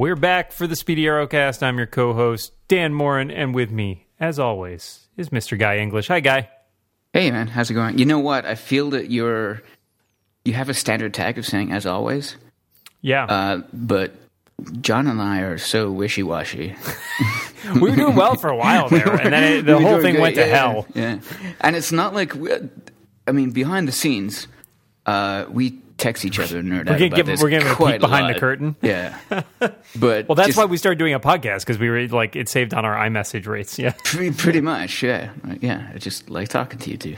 We're back for the Speedy Arrowcast. I'm your co-host Dan Moren, and with me, as always, is Mr. Guy English. Hi, Guy. Hey, man, how's it going? You know what? I feel that you're you have a standard tag of saying "as always," Yeah, uh, but John and I are so wishy washy. we were doing well for a while there, and then it, the whole thing went to hell. Yeah, and it's not like we, I mean, behind the scenes, uh, we text each other and nerd We're out about give- this we're gonna quite peek behind the curtain. Yeah, but Well, that's just why we started doing a podcast because we were like it saved on our iMessage rates. Yeah, pretty, pretty much. Yeah, yeah. I just like talking to you too.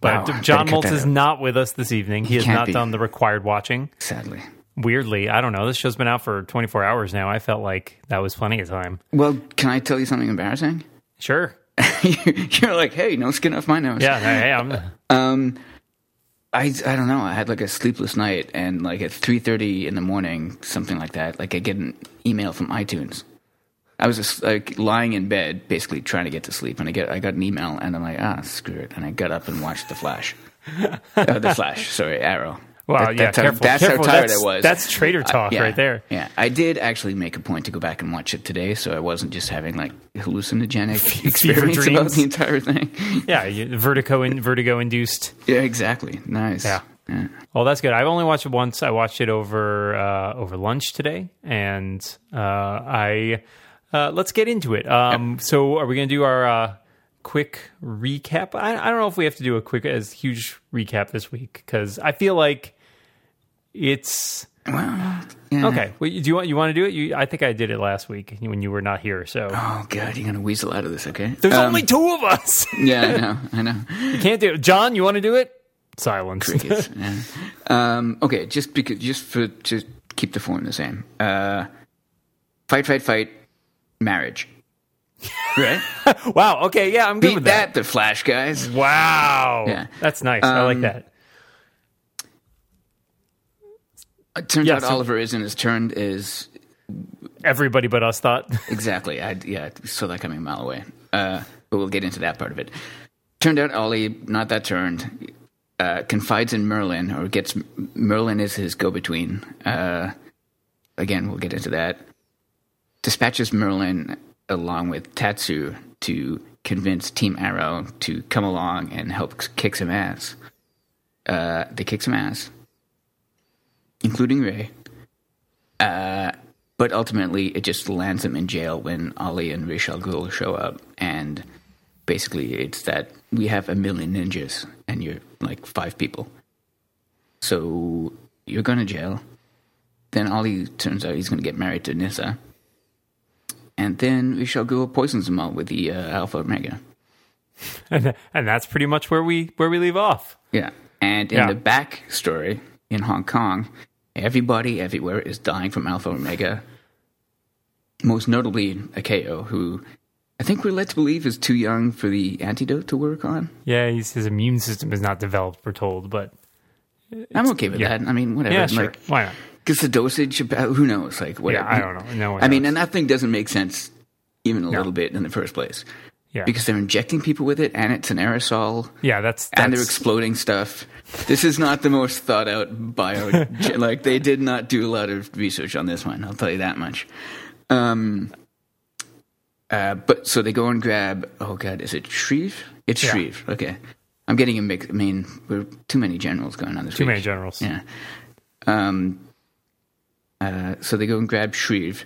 but Wow, John Moltz is not with us this evening. He has can't not be. done the required watching. Sadly. Weirdly, I don't know. This show's been out for 24 hours now. I felt like that was plenty of time. Well, can I tell you something embarrassing? Sure. You're like, hey, no skin off my nose. Yeah. Hey, I'm, Um, I I don't know. I had like a sleepless night, and like at three thirty in the morning, something like that. Like I get an email from iTunes. I was just like lying in bed, basically trying to get to sleep, and I get I got an email, and I'm like, ah, screw it, and I got up and watched the Flash. uh, the Flash, sorry, Arrow. Well, That- yeah, that's how, careful. that's careful. how tired that's, I was. That's trader talk yeah, right there. Yeah, I did actually make a point to go back and watch it today, so I wasn't just having like hallucinogenic experience about the entire thing. Yeah, you, vertigo in, vertigo induced. yeah, exactly. Nice. Yeah. yeah. Well, that's good. I've only watched it once. I watched it over uh, over lunch today, and uh, I uh, let's get into it. Um, So, are we going to do our uh, quick recap? I, I don't know if we have to do a quick, as huge recap this week because I feel like it's Well, yeah. okay. Well, do you want you want to do it? You, I think I did it last week when you were not here. So Oh god, you're gonna weasel out of this, okay? there's Um, only two of us. yeah, I know, I know. you can't do it. John, you want to do it? Silence. Crickets. yeah. Um, okay, just because, just for to keep the form the same. Uh, fight, fight, fight. Marriage. Right? wow. Okay. Yeah, I'm good Beat with that, that. the Flash guys. Wow. Yeah. That's nice. I like Um, that. It turns Yeah, out so- Oliver isn't as turned as Everybody but us thought. exactly. I yeah, saw that coming a mile away. Uh, but we'll get into that part of it. Turned out Ollie not that turned. Uh, confides in Merlyn, or gets Merlyn is his go-between. Uh, again, we'll get into that. Dispatches Merlyn along with Tatsu to convince Team Arrow to come along and help kick some ass. Uh, they kick some ass, including Ray. Uh, but ultimately, it just lands them in jail when Ollie and Ra's al Ghul show up, and basically, it's that we have a million ninjas, and you're like five people, so you're going to jail. Then Ollie turns out he's going to get married to Nyssa, and then Ra's al Ghul poisons them all with the uh, Alpha Omega. and, and that's pretty much where we where we leave off. Yeah. And in Yeah. the back story in Hong Kong, everybody everywhere is dying from Alpha Omega. Most notably Akio, who I think we're led to believe is too young for the antidote to work on. Yeah, he's, his immune system is not developed. We're told, but I'm okay with yeah. that. I mean, whatever. yeah, sure. Like, Why not? because the dosage, about, who knows? Like, whatever. I don't know. No I mean, and that thing doesn't make sense even a little bit in the first place. Yeah, Because they're injecting people with it, and it's an aerosol. yeah, that's, and they're exploding stuff. This is not the most thought out bio. like they did not do a lot of research on this one. I'll tell you that much. Um, uh, but so they go and grab. Oh God, is it Shrieve? It's Yeah. Shrieve. Okay, I'm getting a mix. I mean, we're too many generals going on this. too week. many generals. Yeah. Um. Uh, so they go and grab Shrieve,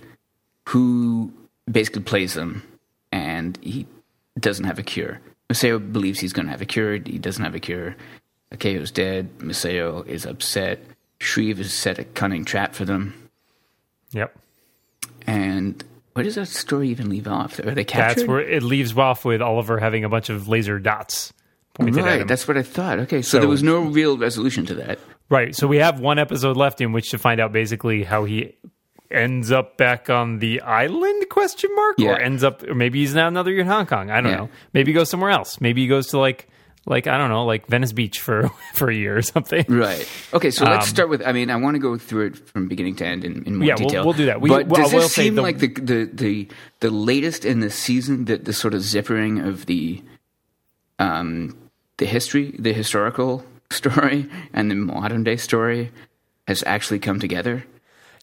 who basically plays them, and he doesn't have a cure. Maseo believes he's going to have a cure. He doesn't have a cure. Akio's dead. Maseo is upset. Shrieve has set a cunning trap for them. Yep, And where does that story even leave off? Are they captured? that's where it leaves off with Oliver having a bunch of laser dots pointed at right, him. that's what I thought. Okay, so, So- there was no real resolution to that. Right. So we have one episode left in which to find out basically how he ends up back on the island question mark Yeah. or ends up or maybe he's now another year in Hong Kong. I don't Yeah. know. Maybe he goes somewhere else. Maybe he goes to like like I don't know, like Venice Beach for for a year or something. Right. Okay, so let's Um, start with. I mean, I want to go through it from beginning to end in, in more Yeah, we'll- detail. we'll do that. We- but well, does this seem the- like the, the the the latest in the season? that the sort of zippering of the um the history, the historical story, and the modern day story has actually come together.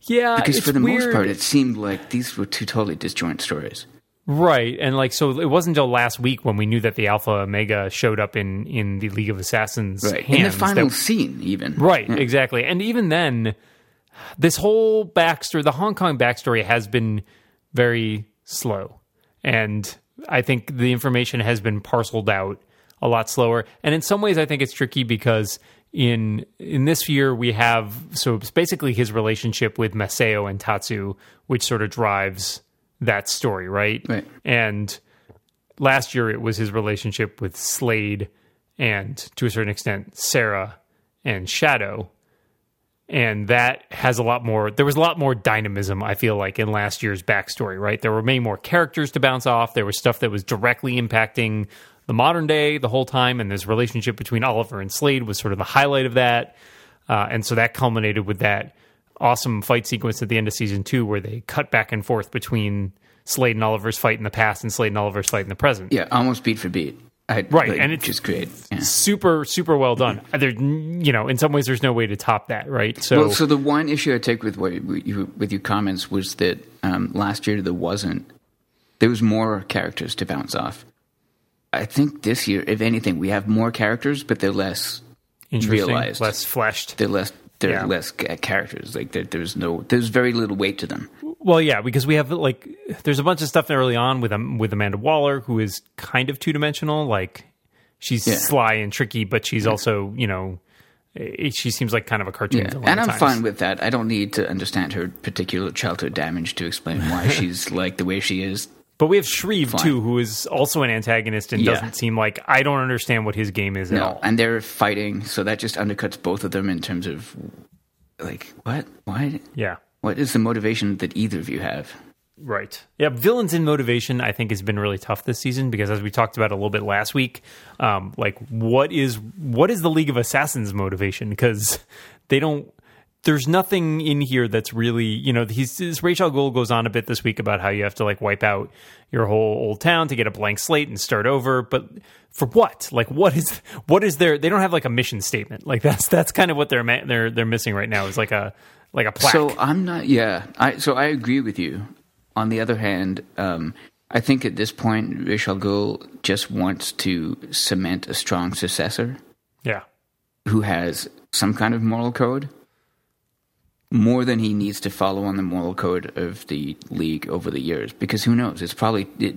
Yeah, Because for the weird. most part, it seemed like these were two totally disjoint stories. Right, and like so, it wasn't until last week when we knew that the Alpha Omega showed up in in the League of Assassins Right. hands In the final that- scene, even. right, exactly, and even then, this whole backstory, the Hong Kong backstory, has been very slow, and I think the information has been parceled out a lot slower. And in some ways, I think it's tricky because in in this year we have so it's basically his relationship with Maseo and Tatsu, which sort of drives that story, right? Right. And last year it was his relationship with Slade and to a certain extent Sara and Shado. And that has a lot more there was a lot more dynamism, I feel like, in last year's backstory, right? There were many more characters to bounce off. There was stuff that was directly impacting the modern day the whole time, and this relationship between Oliver and Slade was sort of the highlight of that. Uh, and so that culminated with that awesome fight sequence at the end of season two where they cut back and forth between Slade and Oliver's fight in the past and Slade and Oliver's fight in the present. Yeah, almost beat for beat. I, Right, like, and it's- just great. Yeah. Super, super well done. There, you know, in some ways, there's no way to top that, right? So, Well, so the one issue I take with what you, with your comments was that um, last year there wasn't there was more characters to bounce off. I think this year, if anything, we have more characters, but they're less realized. less fleshed. they're less they're Yeah. less characters. Like there, there's no there's very little weight to them. Well, yeah, because we have like there's a bunch of stuff early on with um, with Amanda Waller who is kind of two dimensional. Like she's Yeah. sly and tricky, but she's also you know eh, she seems like kind of a cartoon Yeah. And I'm times. fine with that. I don't need to understand her particular childhood damage to explain why she's like the way she is. But we have Shrieve Fine. too, who is also an antagonist and Yeah. doesn't seem like I don't understand what his game is at all. and they're fighting, so that just undercuts both of them in terms of like what, why, yeah. what is the motivation that either of you have? Right. Yeah, villains in motivation I think has been really tough this season because as we talked about a little bit last week, um, like what is what is the League of Assassins motivation? Because they don't. There's nothing in here that's really you know. He's this Ra's al Ghul goes on a bit this week about how you have to like wipe out your whole old town to get a blank slate and start over, but for what? Like what is what is their? They don't have like a mission statement. Like that's that's kind of what they're they're they're missing right now is like a like a plaque. So I'm not. Yeah, I so I agree with you. On the other hand, um, I think at this point, Ra's al Ghul just wants to cement a strong successor yeah. who has some kind of moral code more than he needs to follow on the moral code of the league over the years because who knows? It's probably it,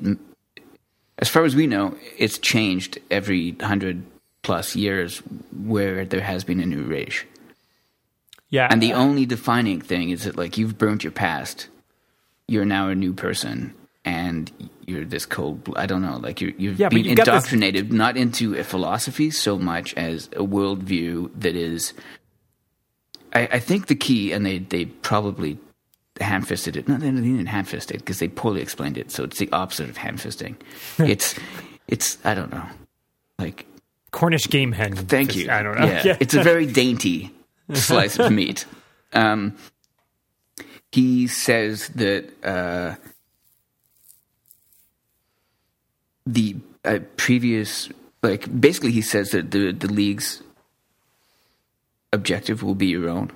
as far as we know it's changed every 100 plus years where there has been a new rage. Yeah. and the only defining thing is that like you've burnt your past. You're now a new person and you're this cold i don't know like you're, you've Yeah, been you've got this- indoctrinated not into a philosophy so much as a worldview that is I, I think the key, and they, they probably ham fisted it. No, they didn't ham fist it because they poorly explained it. So it's the opposite of ham fisting. it's, it's, I don't know. Like, Cornish game hen. thank you. I don't know. Yeah, it's a very dainty slice of meat. Um, he says that uh, the uh, previous, like, basically, he says that the the league's objective will be your own.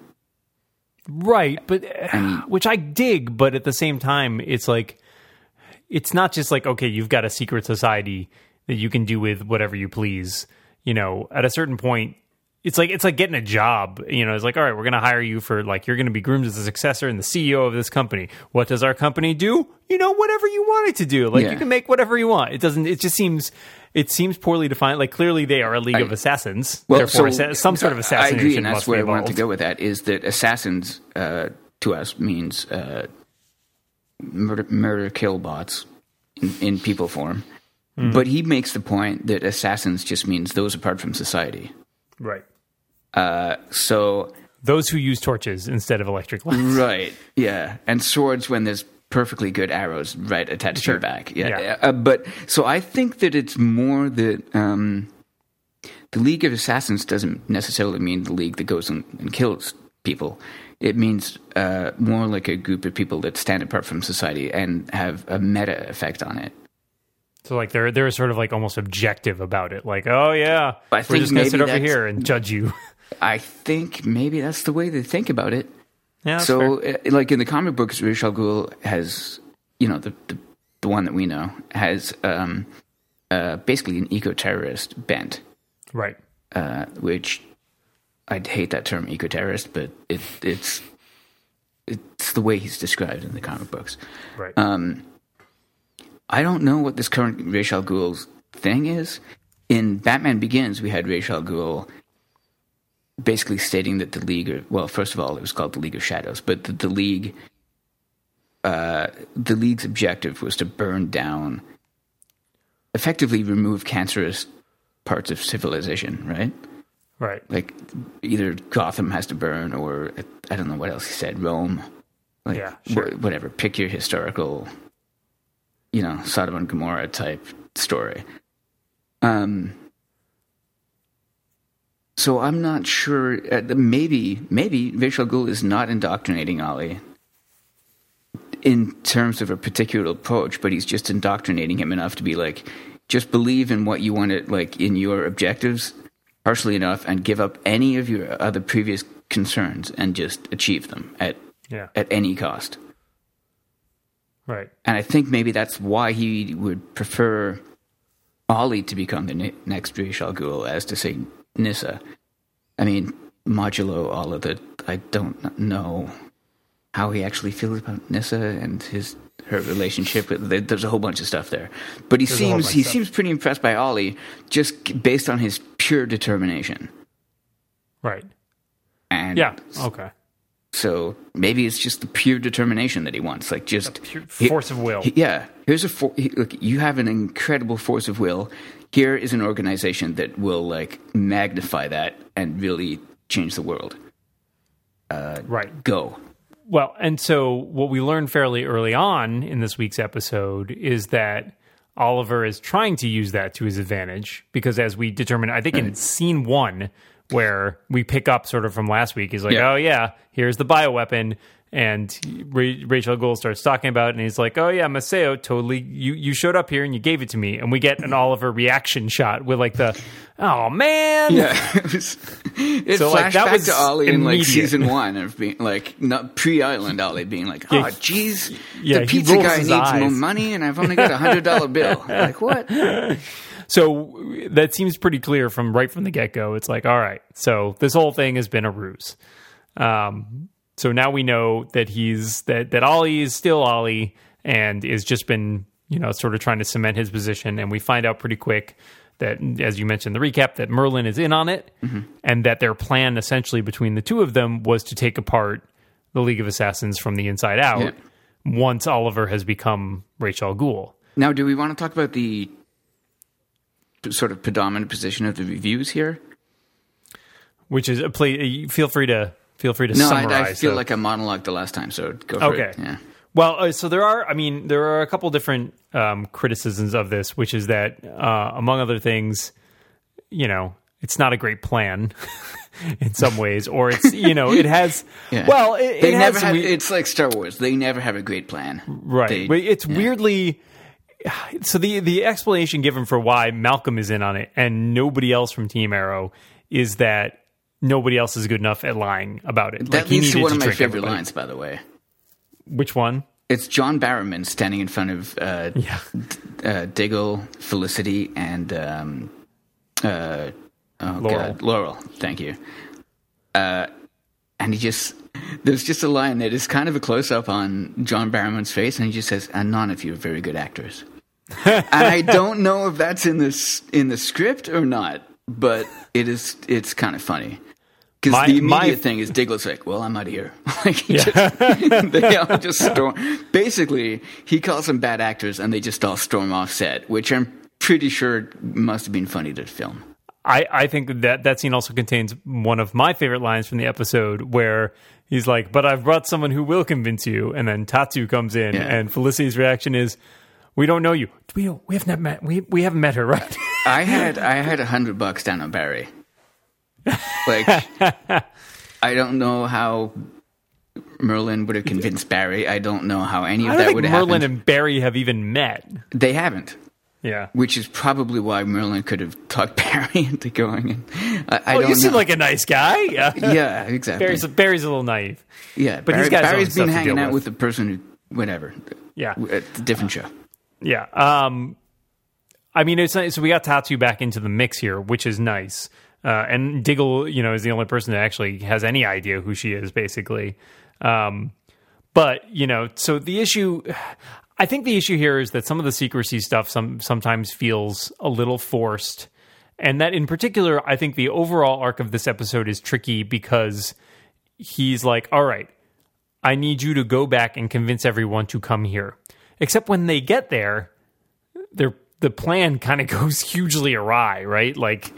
Right, but uh, which I dig, but at the same time, it's like it's not just like okay, you've got a secret society that you can do with whatever you please. You know, at a certain point, it's like it's like getting a job. You know, it's like all right, we're going to hire you for like you're going to be groomed as a successor and the CEO of this company. What does our company do? You know, whatever you want it to do. Like Yeah. you can make whatever you want. It doesn't. It just seems. It seems poorly defined. Like clearly, they are a league of assassins. Therefore, assa- some sort of assassination. I agree, and that's where I wanted to go with that. Is that assassins uh, to us means uh, murder, murder, kill bots in, in people form. Hmm. But he makes the point that assassins just means those apart from society. Right. Uh, so Those who use torches instead of electric lights. Right. Yeah. And swords when there's perfectly good arrows right attached to Sure. your back. Yeah. Yeah. Uh, but so I think that it's more that um, the League of Assassins doesn't necessarily mean the league that goes and, and kills people. It means uh, more like a group of people that stand apart from society and have a meta effect on it. So like they're they're sort of like almost objective about it. Like, oh yeah, I we're just gonna sit over here and judge you. I think maybe that's the way they think about it. Yeah, so, fair. uh, like in the comic books, Ra's al Ghul has, you know, the the, the one that we know has um, uh, basically an eco-terrorist bent, right. uh, which I'd hate that term eco-terrorist, but it, it's it's the way he's described in the comic books. Right. Um, I don't know what this current Ra's al Ghul's thing is. In Batman Begins, we had Ra's al Ghul basically stating that the League, are, well, first of all, it was called the League of Shadows, but the, the League, uh, the League's objective was to burn down, effectively remove cancerous parts of civilization, right? right. Like either Gotham has to burn, or I don't know what else he said, Rome, like Yeah, sure. wh- whatever. Pick your historical, you know, Sodom and Gomorrah type story. Um. So I'm not sure. Uh, maybe, maybe Ra's al Ghul is not indoctrinating Ollie in terms of a particular approach, but he's just indoctrinating him enough to be like, just believe in what you want to like in your objectives partially enough, and give up any of your other previous concerns and just achieve them at Yeah. at any cost. Right. And I think maybe that's why he would prefer Ollie to become the ne- next Ra's al Ghul as to say Nyssa. I mean, modulo all of the. I don't know how he actually feels about Nyssa and his her relationship. with There's a whole bunch of stuff there, but he whole seems he seems pretty impressed by Ollie just based on his pure determination. Right. And Yeah. Okay. so maybe it's just the pure determination that he wants, like just Pure he- force of will. he- yeah, here's a for, he, look. You have an incredible force of will. Here is an organization that will like magnify that and really change the world. Uh, right. Go. Well, and so what we learned fairly early on in this week's episode is that Oliver is trying to use that to his advantage because, as we determined, I think in scene one, where we pick up sort of from last week, he's like, Yeah. "Oh yeah, here's the bioweapon," and Ra- Ra's al Ghul starts talking about, it, and he's like, "Oh yeah, Maseo, totally, you you showed up here and you gave it to me," and we get an Oliver reaction shot with like the, "Oh man." Yeah, it, was, it So, flashed like, that back was to Ollie in like season one of being like not pre-Island Ollie being like, oh jeez, yeah, the pizza guy needs more money, and I've only got a hundred dollar bill. like what? So that seems pretty clear from right from the get go. It's like, all right, so this whole thing has been a ruse. Um, so now we know that he's that that Ollie is still Ollie and is just been you know sort of trying to cement his position. And we find out pretty quick that, as you mentioned, the recap that Merlyn is in on it, mm-hmm. and that their plan essentially between the two of them was to take apart the League of Assassins from the inside out. Yeah. Once Oliver has become Ra's al Ghul. Now, do we want to talk about the sort of predominant position of the reviews here? which is a play. Feel free to feel free to No, I, summarize. I feel the- like I monologued the last time, so go for Okay. it. Yeah. Well, uh, so there are. I mean, there are a couple different um, criticisms of this, which is that, uh, among other things, you know, it's not a great plan in some ways, or it's you know, it has. Yeah. Well, it, They it never has. have, we- it's like Star Wars. They never have a great plan. right, They- but it's yeah. weirdly. So the the explanation given for why Malcolm is in on it and nobody else from Team Arrow is that nobody else is good enough at lying about it. That Like, leads to one of my favorite everybody. lines, by the way. Which one? It's John Barrowman standing in front of uh, Yeah. uh, Diggle, Felicity, and um, uh, oh Laurel. God, Laurel. Thank you. Uh, and he just there's just a line that is kind of a close up on John Barrowman's face, and he just says, "And none of you are very good actors." and I don't know if that's in this in the script or not, but it is. It's kind of funny. Because My- the immediate my- thing is Diggle's like, well, I'm out of here. like he just, they all just storm. Basically, he calls them bad actors, and they just all storm off set, which I'm pretty sure must have been funny to film. I, I think that that scene also contains one of my favorite lines from the episode where he's like, "But I've brought someone who will convince you," and then Tatsu comes in, Yeah. and Felicity's reaction is, "We don't know you. We don't, we have not met. We we haven't met her, right?" I had I had a hundred bucks down on Barry. Like, I don't know how Merlyn would have convinced Barry. I don't know how any of that would have Merlyn happened. and Barry have even met. they haven't. Yeah. which is probably why Merlyn could have talked Barry into going. In. I, I Oh, don't know. you know. seem like a nice guy. Yeah. yeah, exactly. Barry's, Barry's a little naive. yeah, but Barry, his own Barry's been hanging out with. with the person who, whatever, Yeah. at a different show. Yeah. Um, I mean, it's nice. So we got Tatsu back into the mix here, which is nice. Uh, and Diggle, you know, is the only person that actually has any idea who she is, basically. Um, but you know, so the issue, I think the issue here is that some of the secrecy stuff some sometimes feels a little forced, and that in particular, I think the overall arc of this episode is tricky because he's like, "All right, I need you to go back and convince everyone to come here," except when they get there, their the plan kind of goes hugely awry, right? Like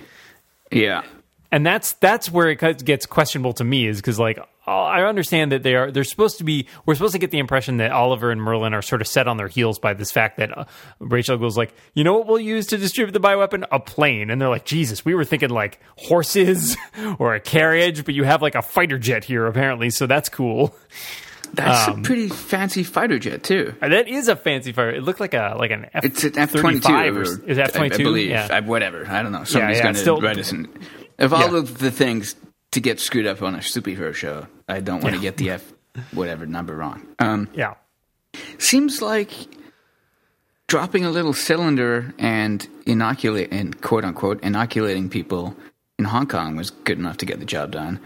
Yeah, and that's that's where it gets questionable to me is because like I understand that they are they're supposed to be we're supposed to get the impression that Oliver and Merlyn are sort of set on their heels by this fact that uh, Rachel goes like you know what we'll use to distribute the bioweapon? A plane. And they're like Jesus we were thinking like horses or a carriage but you have like a fighter jet here apparently so that's cool that's Um, a pretty fancy fighter jet too. That is a fancy fighter it looked like a like an F It's an F twenty two. or is F twenty I believe. yeah I, whatever. I don't know. Somebody's yeah, going to write us in. Of all Yeah. of the things to get screwed up on a superhero show, I don't want to get the F whatever number wrong. Um, yeah seems like dropping a little cylinder and inoculate and quote unquote inoculating people in Hong Kong was good enough to get the job done.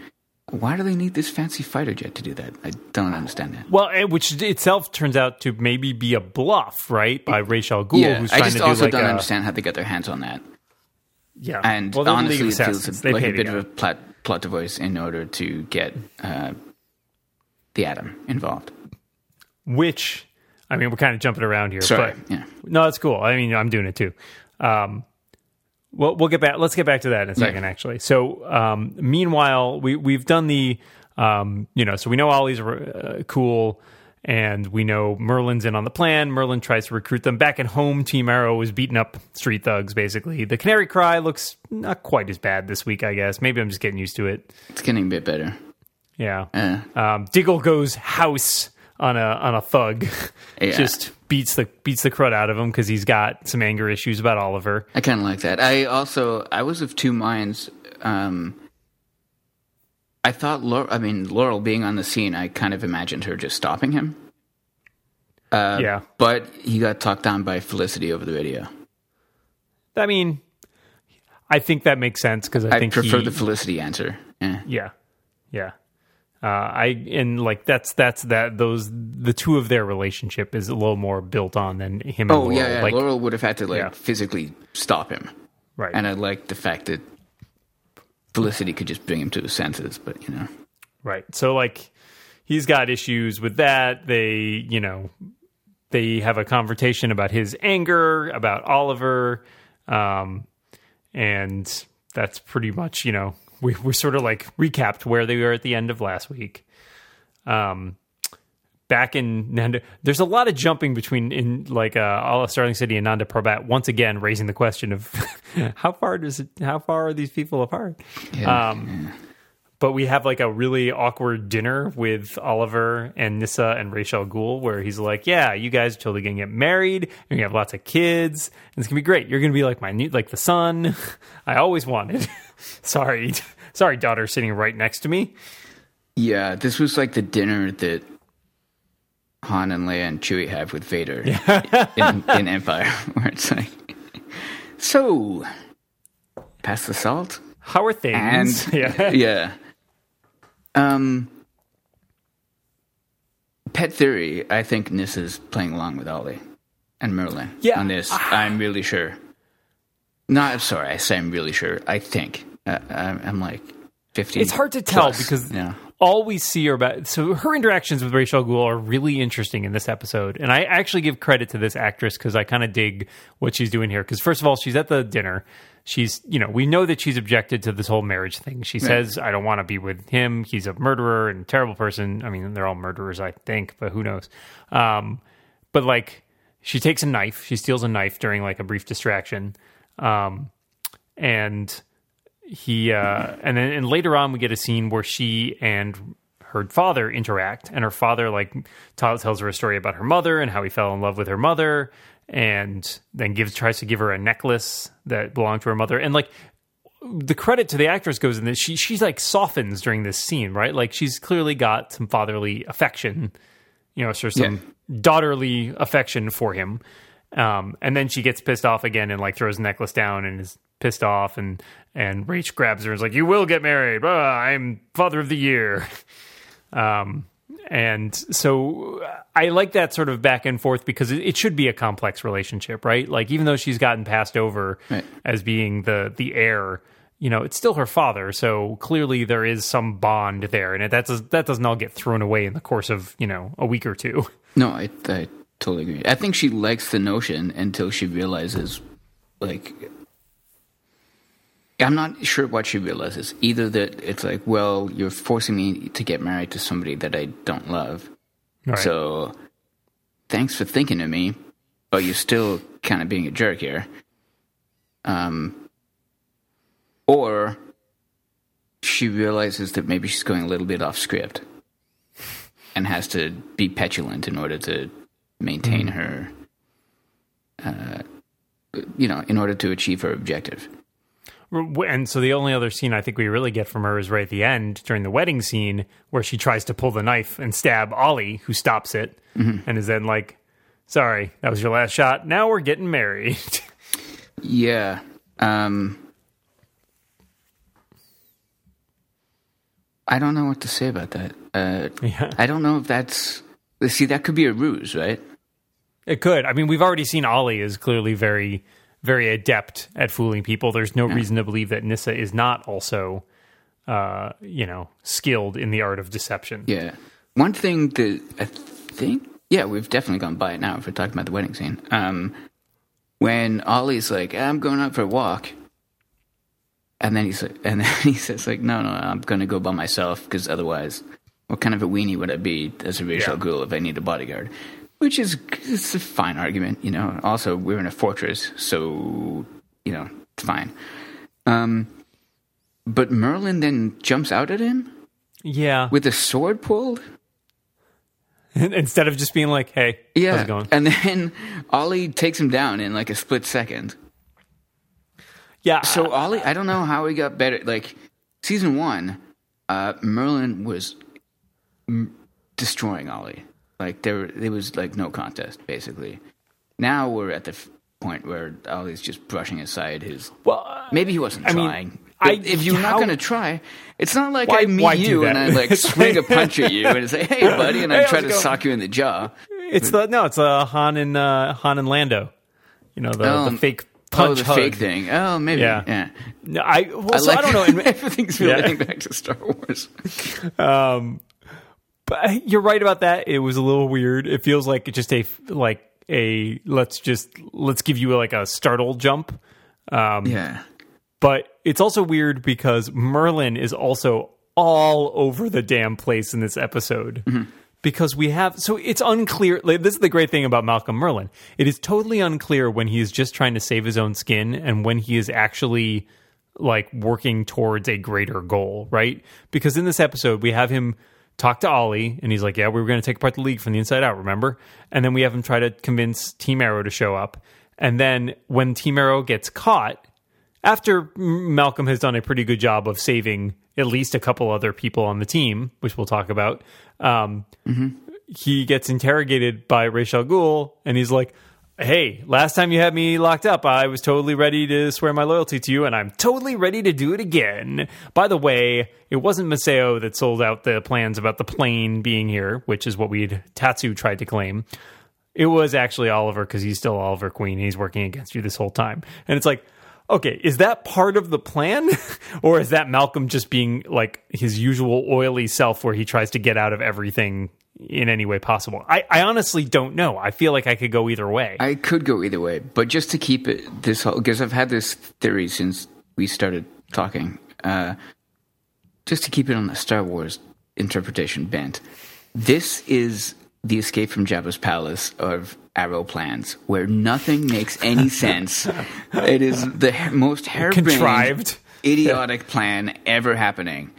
Why do they need this fancy fighter jet to do that? I don't understand that. Well, which itself turns out to maybe be a bluff, right? By Ra's al Ghul, Yeah, who's I just to do also like don't a, understand how they got their hands on that. Yeah, And well, they're the League honestly, it feels a, like a bit of a plot, plot device in order to get uh, the Atom involved. which I mean, we're kind of jumping around here, Sorry, but yeah. no, that's cool. I mean, I'm doing it too. Um, well, we'll get back. Let's get back to that in a second, actually. So, um, meanwhile, we we've done the, um, you know, so we know Ollie's uh, cool, and we know Merlyn's in on the plan. Merlyn tries to recruit them back at home. Team Arrow is beating up street thugs. Basically, the Canary Cry looks not quite as bad this week. I guess maybe I'm just getting used to it. It's getting a bit better. Yeah. Uh, Um, Diggle goes house on a on a thug. Yeah. Just beats the beats the crud out of him because he's got some anger issues about Oliver. I kind of like that. I also I was of two minds. Um, I thought Laurel, I mean Laurel being on the scene, I kind of imagined her just stopping him. Uh, yeah. but he got talked down by Felicity over the video. I mean, I think that makes sense because I, I think prefer he- the Felicity answer. Yeah. yeah, yeah. Uh, I and like that's that's that those the two of their relationship is a little more built on than him. and Oh Laurel. yeah, yeah. Like, Laurel would have had to like Yeah. physically stop him, right. and I like the fact that Felicity could just bring him to his senses. But you know, Right. So like he's got issues with that. They, you know, they have a conversation about his anger, about Oliver. Um and that's pretty much, you know, we we sort of like recapped where they were at the end of last week. Um back in Nanda, there's a lot of jumping between in like uh all of Starling City and Nanda Parbat once again raising the question of how far does it how far are these people apart? yeah, Um, but we have like a really awkward dinner with Oliver and Nyssa and Ra's al Ghul, where he's like, "Yeah, you guys are totally gonna get married. You're gonna have lots of kids. And it's gonna be great. You're gonna be like my new, like the son I always wanted. sorry, sorry, daughter, sitting right next to me. yeah. This was like the dinner that Han and Leia and Chewie have with Vader in, in Empire, where it's like, so pass the salt. How are things? and yeah, yeah. Um, pet theory. I think Nis is playing along with Ollie and Merlyn Yeah. on this. I'm really sure. No, I'm sorry. I say I'm really sure. I think I'm, I'm like fifty. it's hard to tell plus, because yeah. all we see are about so her interactions with Ra's al Ghul are really interesting in this episode, and I actually give credit to this actress because I kind of dig what she's doing here. Because first of all, she's at the dinner. She's, you know, we know that she's objected to this whole marriage thing. She says, "I don't want to be with him. He's a murderer and terrible person." I mean, they're all murderers, I think, but who knows? Um, but like, she takes a knife. She steals a knife during like a brief distraction, um, and he uh and then and later on we get a scene where she and her father interact and her father like t- tells her a story about her mother and how he fell in love with her mother and then gives tries to give her a necklace that belonged to her mother. And like the credit to the actress goes in this. She she's like softens during this scene, right? Like she's clearly got some fatherly affection, you know, sort of some daughterly affection for him. Um, and then she gets pissed off again and like throws the necklace down and is pissed off and and Rach grabs her and is like, "You will get married. I'm father of the year." Um, and so I like that sort of back and forth because it, it should be a complex relationship, right? Like even though she's gotten passed over Right. as being the the heir, you know, it's still her father. So clearly there is some bond there, and it, that does that doesn't all get thrown away in the course of you know a week or two. No, I, I totally agree. I think she likes the notion until she realizes, like, I'm not sure what she realizes. Either that it's like, well, you're forcing me to get married to somebody that I don't love. Right. So, thanks for thinking of me, but you're still kind of being a jerk here. Um, or she realizes that maybe she's going a little bit off script and has to be petulant in order to maintain her, uh, you know, in order to achieve her objective. And so the only other scene I think we really get from her is right at the end during the wedding scene where she tries to pull the knife and stab Ollie, who stops it and is then like, "Sorry, that was your last shot. Now we're getting married." Yeah. Um, I don't know what to say about that. Uh, yeah, I don't know if that's. See, that could be a ruse, right? it could. I mean, we've already seen Ollie is clearly very, very adept at fooling people. There's no reason to believe that Nyssa is not also, uh, you know, skilled in the art of deception. Yeah. One thing that I think, yeah, we've definitely gone by it now if we're talking about the wedding scene. Um, when Ollie's like, I'm going out for a walk. And then he's like, and then he says like, no, no, I'm going to go by myself because otherwise, what kind of a weenie would I be as a racial Yeah. ghoul if I need a bodyguard? Which is it's a fine argument, you know. Also, we're in a fortress, so you know it's fine. Um, but Merlyn then jumps out at him Yeah, with a sword pulled. instead of just being like, "Hey, how's Yeah, it going?" and then Ollie takes him down in like a split second. Yeah, So Ollie, I don't know how he got better. Like season one, uh, Merlyn was m- destroying Ollie. Like there, there was like no contest basically. Now we're at the f- point where Ollie's just brushing aside his. well, uh, Maybe he wasn't I mean, trying. I- if you're how- not going to try, it's not like Why- I meet you and? I like swing a punch at you and say, "Hey, buddy," and I Hey, try to going? sock you in the jaw. It's the no, it's uh, Han and uh, Han and Lando. You know the, Um, the fake Oh, punch the hug. fake thing. Oh, maybe. Yeah. Yeah. No, I well, I so I don't know. in- Everything's Yeah. relating back to Star Wars. But you're right about that. It was a little weird. It feels like just a like a let's just let's give you like a startle jump. Um, Yeah. But it's also weird because Merlyn is also all over the damn place in this episode. Because we have, so it's unclear. Like, this is the great thing about Malcolm Merlyn. It is totally unclear when he is just trying to save his own skin and when he is actually like working towards a greater goal, right? Because in this episode, we have him talk to Ollie and he's like, Yeah, we were going to take apart the league from the inside out, remember? And then we have him try to convince Team Arrow to show up. And then when Team Arrow gets caught, after Malcolm has done a pretty good job of saving at least a couple other people on the team, which we'll talk about, um, he gets interrogated by Ra's al Ghul, and he's like, "Hey, last time you had me locked up, I was totally ready to swear my loyalty to you, and I'm totally ready to do it again. By the way, it wasn't Maseo that sold out the plans about the plane being here, which is what we'd Tatsu tried to claim." It was actually Oliver because he's still Oliver Queen. He's working against you this whole time. And it's like, okay, is that part of the plan? or is that Malcolm just being like his usual oily self where he tries to get out of everything in any way possible? I, I honestly don't know. I feel like I could go either way. I could go either way, but just to keep it this whole, because I've had this theory since we started talking, uh, just to keep it on the Star Wars interpretation bent. This is the escape from Jabba's palace of Arrow plans, where nothing makes any sense. it is the most harebrained, Contrived. idiotic plan ever happening.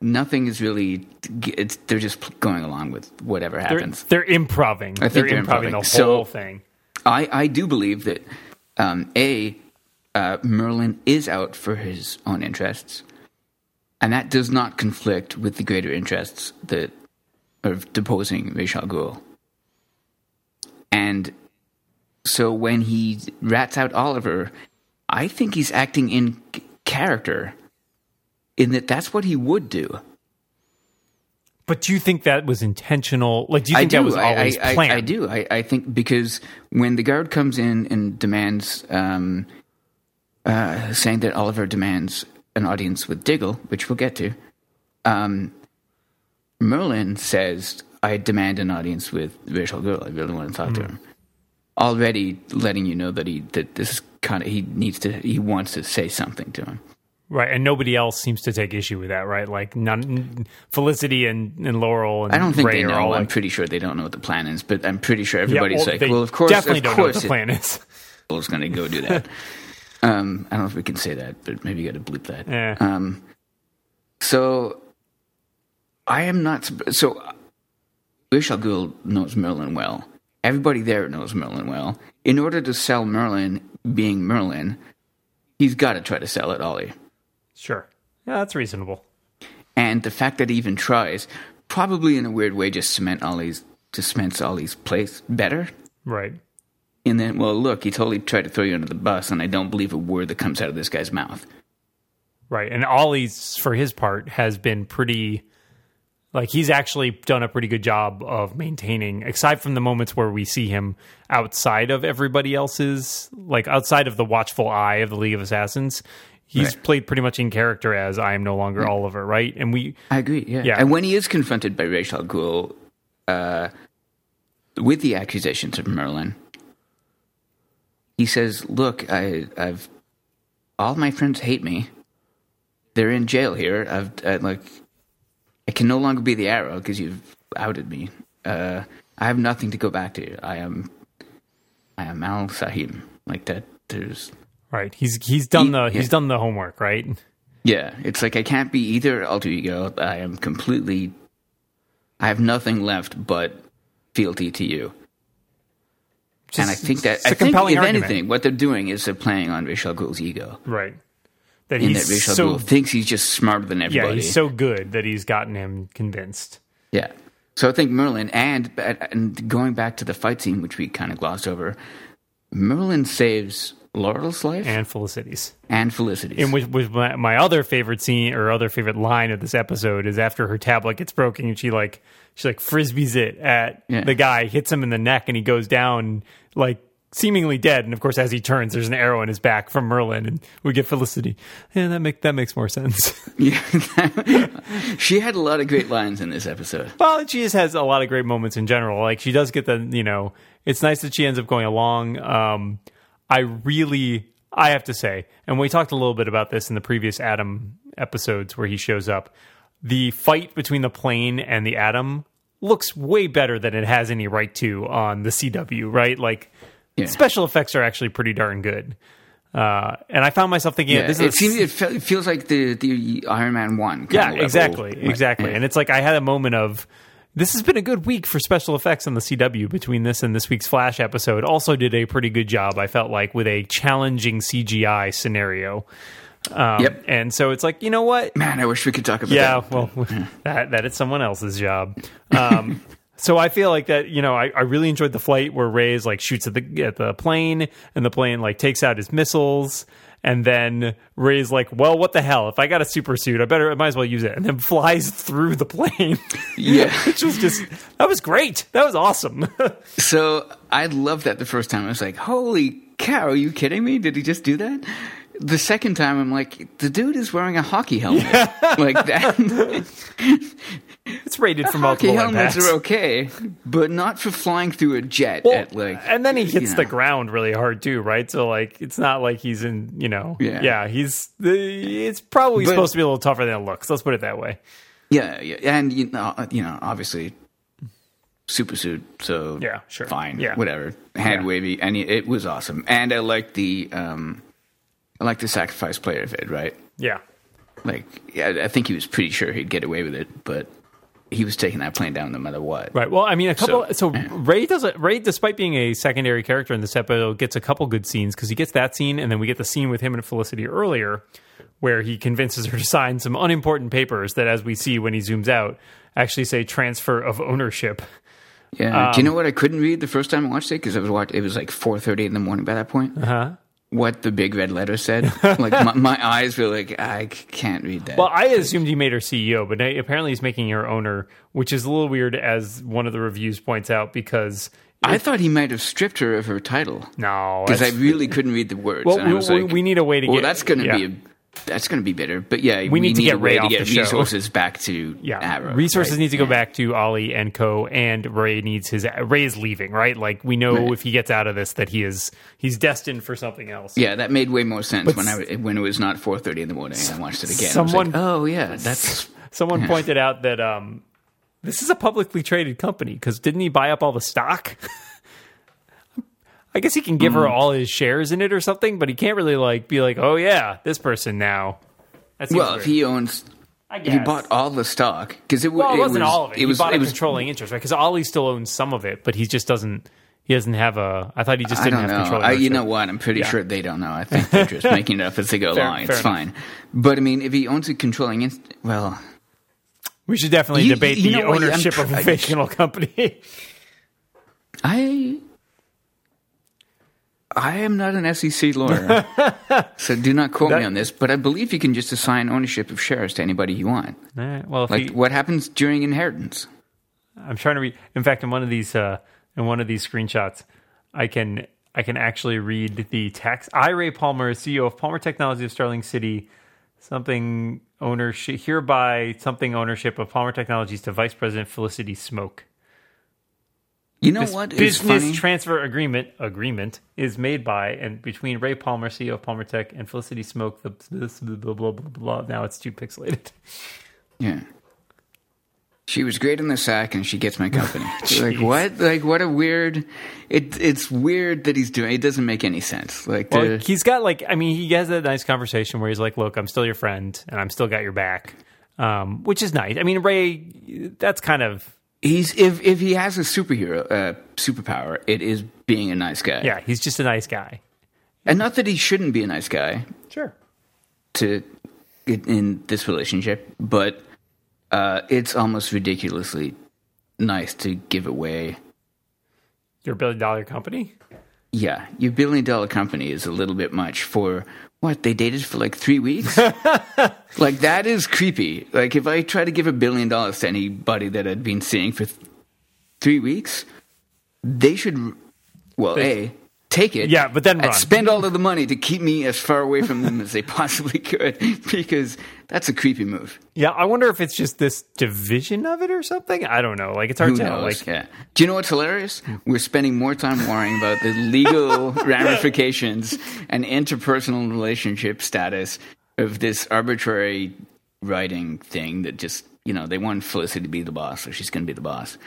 Nothing is really. It's, they're just going along with whatever they're, happens. they're improving. I think they're, they're improving improving. the So- whole thing. I I do believe that um, a uh, Merlyn is out for his own interests, and that does not conflict with the greater interests that of deposing Ra's al Ghul. And so when he rats out Oliver, I think he's acting in character, in that that's what he would do. But do you think that was intentional? Like, do you I think do. that was I, always I, planned? I, I do. I, I think because when the guard comes in and demands, um, uh, saying that Oliver demands an audience with Diggle, which we'll get to, um, Merlyn says, "I demand an audience with Ra's al Ghul. I really want to talk to Hmm. him." Already letting you know that he that this is kind of he needs to he wants to say something to him. Right, and nobody else seems to take issue with that, right? Like none, Felicity and, and Laurel and I don't think Ray they know. all I'm like, pretty sure they don't know what the plan is, but I'm pretty sure yeah, everybody's well, like, "Well, of course, definitely of don't know what course, the plan is. is going to go do that. um, I don't know if we can say that, but maybe you got to bleep that. Yeah. Um, so I am not. So al Ghul knows Merlyn well. Everybody there knows Merlyn well. In order to sell Merlyn being Merlyn, he's got to try to sell it Ollie. Sure, yeah, that's reasonable. And the fact that he even tries, probably in a weird way, just cement Ollie's just cements Ollie's place better. Right, And then, well, look, he totally tried to throw you under the bus, and I don't believe a word that comes out of this guy's mouth. right, and Ollie's for his part has been pretty. Like he's actually done a pretty good job of maintaining, aside from the moments where we see him outside of everybody else's, like outside of the watchful eye of the League of Assassins. He's Right. played pretty much in character as I am no longer Oliver, right? And we I agree. Yeah. Yeah. And when he is confronted by Ra's al uh, with the accusations of Merlyn, he says, "Look, I, I've all my friends hate me. They're in jail here. I've I, like, I can no longer be the Arrow because you've outed me. Uh, I have nothing to go back to. I am, I am Al Sah-him. Like that. There's." Right, he's he's done He- the yeah. he's done the homework, right? Yeah, it's like I can't be either alter ego. I am completely. I have nothing left but fealty to you. and I think that it's a I think compelling if argument. anything, what they're doing is they're playing on Ra's al Ghul's ego, right? That he's that Ra's al Ghul thinks he's just smarter than everybody. yeah, he's so good that he's gotten him convinced. Yeah. So I think Merlyn and and going back to the fight scene, which we kind of glossed over, Merlyn saves Laurel's life and, Felicity's And Felicity's. And which was my, my other favorite scene or other favorite line of this episode is after her tablet gets broken and she like she like frisbees it at Yeah. the guy, hits him in the neck, and he goes down like seemingly dead. And of course, as he turns, there's an arrow in his back from Merlyn, and we get Felicity. Yeah, that make that makes more sense. yeah. she had a lot of great lines in this episode. Well, she just has a lot of great moments in general. Like she does get the, you know, it's nice that she ends up going along. Um, I really, I have to say, and we talked a little bit about this in the previous Atom episodes where he shows up. The fight between the plane and the Atom looks way better than it has any right to on the CW, right? Like Yeah. special effects are actually pretty darn good. Uh, and I found myself thinking, Yeah, this it is seems it, fe- it feels like the the Iron Man one. kind yeah, of level. exactly, Right. exactly. And it's like I had a moment of this has been a good week for special effects on the CW between this and this week's Flash episode. Also did a pretty good job, I felt like, with a challenging CGI scenario. Um, Yep. And so it's like, you know what? Man, I wish we could talk about Yeah, that. well, that that is someone else's job. Um, so I feel like that, you know, I, I really enjoyed the flight where Ray's like shoots at the at the plane, and the plane like takes out his missiles, and then Ray's like, "Well, what the hell? If I got a super suit, I better, I might as well use it," and then flies through the plane. Yeah. which was just that was great. That was awesome. So I loved that the first time. I was like, "Holy cow! Are you kidding me? Did he just do that?" The second time, I'm like, "The dude is wearing a hockey helmet like that." It's rated for hockey multiple helmets impacts. are okay, but not for flying through a jet Well, at like. and then he hits the know. ground really hard too, right? So like, it's not like he's in, you know, Yeah. he's the. It's probably But- supposed to be a little tougher than it looks. Let's put it that way. Yeah, yeah, and you know, you know, obviously, super suit. So Yeah, sure. fine, Yeah. whatever. Hand Yeah. wavy, and it was awesome. And I like the, um, I like the sacrifice player of it, right? Yeah, Like, yeah, I think he was pretty sure he'd get away with it, but he was taking that plane down no matter what. Right. Well, I mean, a couple. So, So, Ray does it. Ray, despite being a secondary character in this episode, gets a couple good scenes because he gets that scene, and then we get the scene with him and Felicity earlier, where he convinces her to sign some unimportant papers that, as we see when he zooms out, actually say transfer of ownership. Yeah. Do you know Um, what I couldn't read the first time I watched it because I was watch- It was like four thirty in the morning by that point. Uh Huh? What the big red letter said. like my, my eyes were like, I can't read that. Well, I assumed he made her CEO, but now- apparently he's making her owner, which is a little weird, as one of the reviews points out, because I thought he might have stripped her of her title no, because I really couldn't read the words. Well, and I we- was we- like, we need a way to well, get- that's going to yeah. be a that's going to be bitter. But yeah, we, need to get Ray to get the show. resources back to yeah, Arrow. resources right? need to go Yeah. back to Ollie and Co. And Ray needs his Ray is leaving, right? Like we know Right. if he gets out of this that he is he's destined for something else. Yeah, that made way more sense But when I when it was not four thirty in the morning and I watched it again. Someone- like, oh yeah, that's Someone Yeah. pointed out that um, this is a publicly traded company because didn't he buy up all the stock? I guess he can give Hmm. her all his shares in it or something, but he can't really like be like, oh yeah, this person now. That well. weird. If he owns, I he bought all the stock because it, Well, it, it wasn't was, all of it. It was he bought it a was controlling interest, right? Because Ollie still owns some of it, but he just doesn't. He doesn't have a. I thought he just didn't don't have know. control. I, you know what? I'm pretty Yeah. sure they don't know. I think they're just making it up as they go Fair- along. fair It's enough. fine. But I mean, if he owns a controlling, inst- well, we should definitely You- debate you the know what? I'm ownership of a try- fictional company. I I am not an SEC lawyer, so do not quote That- me on this. But I believe you can just assign ownership of shares to anybody you want. Right, well, Like he, what happens during inheritance? I'm trying to read. In fact, in one of these, uh, in one of these screenshots, I can I can actually read the text. I, Ray Palmer, CEO of Palmer Technology of Starling City, something ownership hereby something ownership of Palmer Technologies to Vice President Felicity Smoak. You know This what is business transfer agreement agreement is made by and between Ray Palmer, CEO of Palmer Tech, and Felicity Smoak. The this blah blah blah blah. blah. Now it's too pixelated. yeah. She was great in the sack, and she gets my company. like what? Like what a weird. It it's weird that he's doing. It doesn't make any sense. Like Well, the, he's got like I mean he has that nice conversation where he's like, "Look, I'm still your friend, and I'm still got your back," um, which is nice. I mean, Ray, that's kind of he's if if he has a superhero uh, superpower, it is being a nice guy. yeah, he's just a nice guy. and not that he shouldn't be a nice guy. Sure. to in- in this relationship, but uh, it's almost ridiculously nice to give away. Your billion dollar company. Yeah, your billion dollar company is a little bit much for what they dated for like three weeks. like that is creepy. Like if I try to give a billion dollars to anybody that I'd been seeing for th- three weeks, they should. Well, They- a take it. Yeah, but then run. spend all of the money to keep me as far away from them as they possibly could, because that's a creepy move. Yeah, I wonder if it's just this division of it or something. I don't know. Like it's hard Who to knows? Like yeah. Do you know what's hilarious? We're spending more time worrying about the legal ramifications and interpersonal relationship status of this arbitrary writing thing that just, you know, they want Felicity to be the boss, so she's going to be the boss,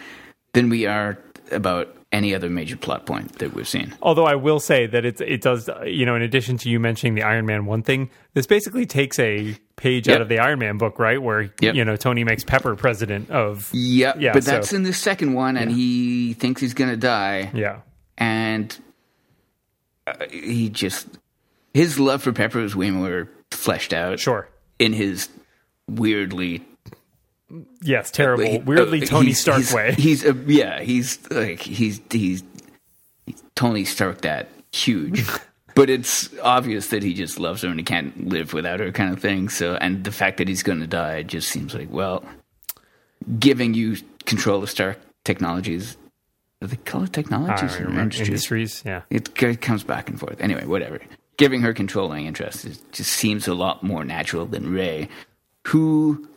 than we are about any other major plot point that we've seen. Although I will say that it it does, you know, in addition to you mentioning the Iron Man one thing, this basically takes a page Yep. out of the Iron Man book, right? Where Yep. you know Tony makes Pepper president of Yeah, Yeah, but so- that's in the second one, and he thinks he's going to die. yeah. and uh, he just his love for Pepper is way more fleshed out. Sure. in his weirdly Yes, terrible, like, weirdly uh, Tony he's- Stark he's, way. He's a, yeah, he's like he's he's, he's Tony Stark that huge. But it's obvious that he just loves her and he can't live without her, kind of thing. So, and the fact that he's going to die just seems like, well, giving you control of Stark Technologies, they call it technologies or industries? Industries, yeah. it c- comes back and forth. Anyway, whatever. Giving her controlling interest is, just seems a lot more natural than Ray, who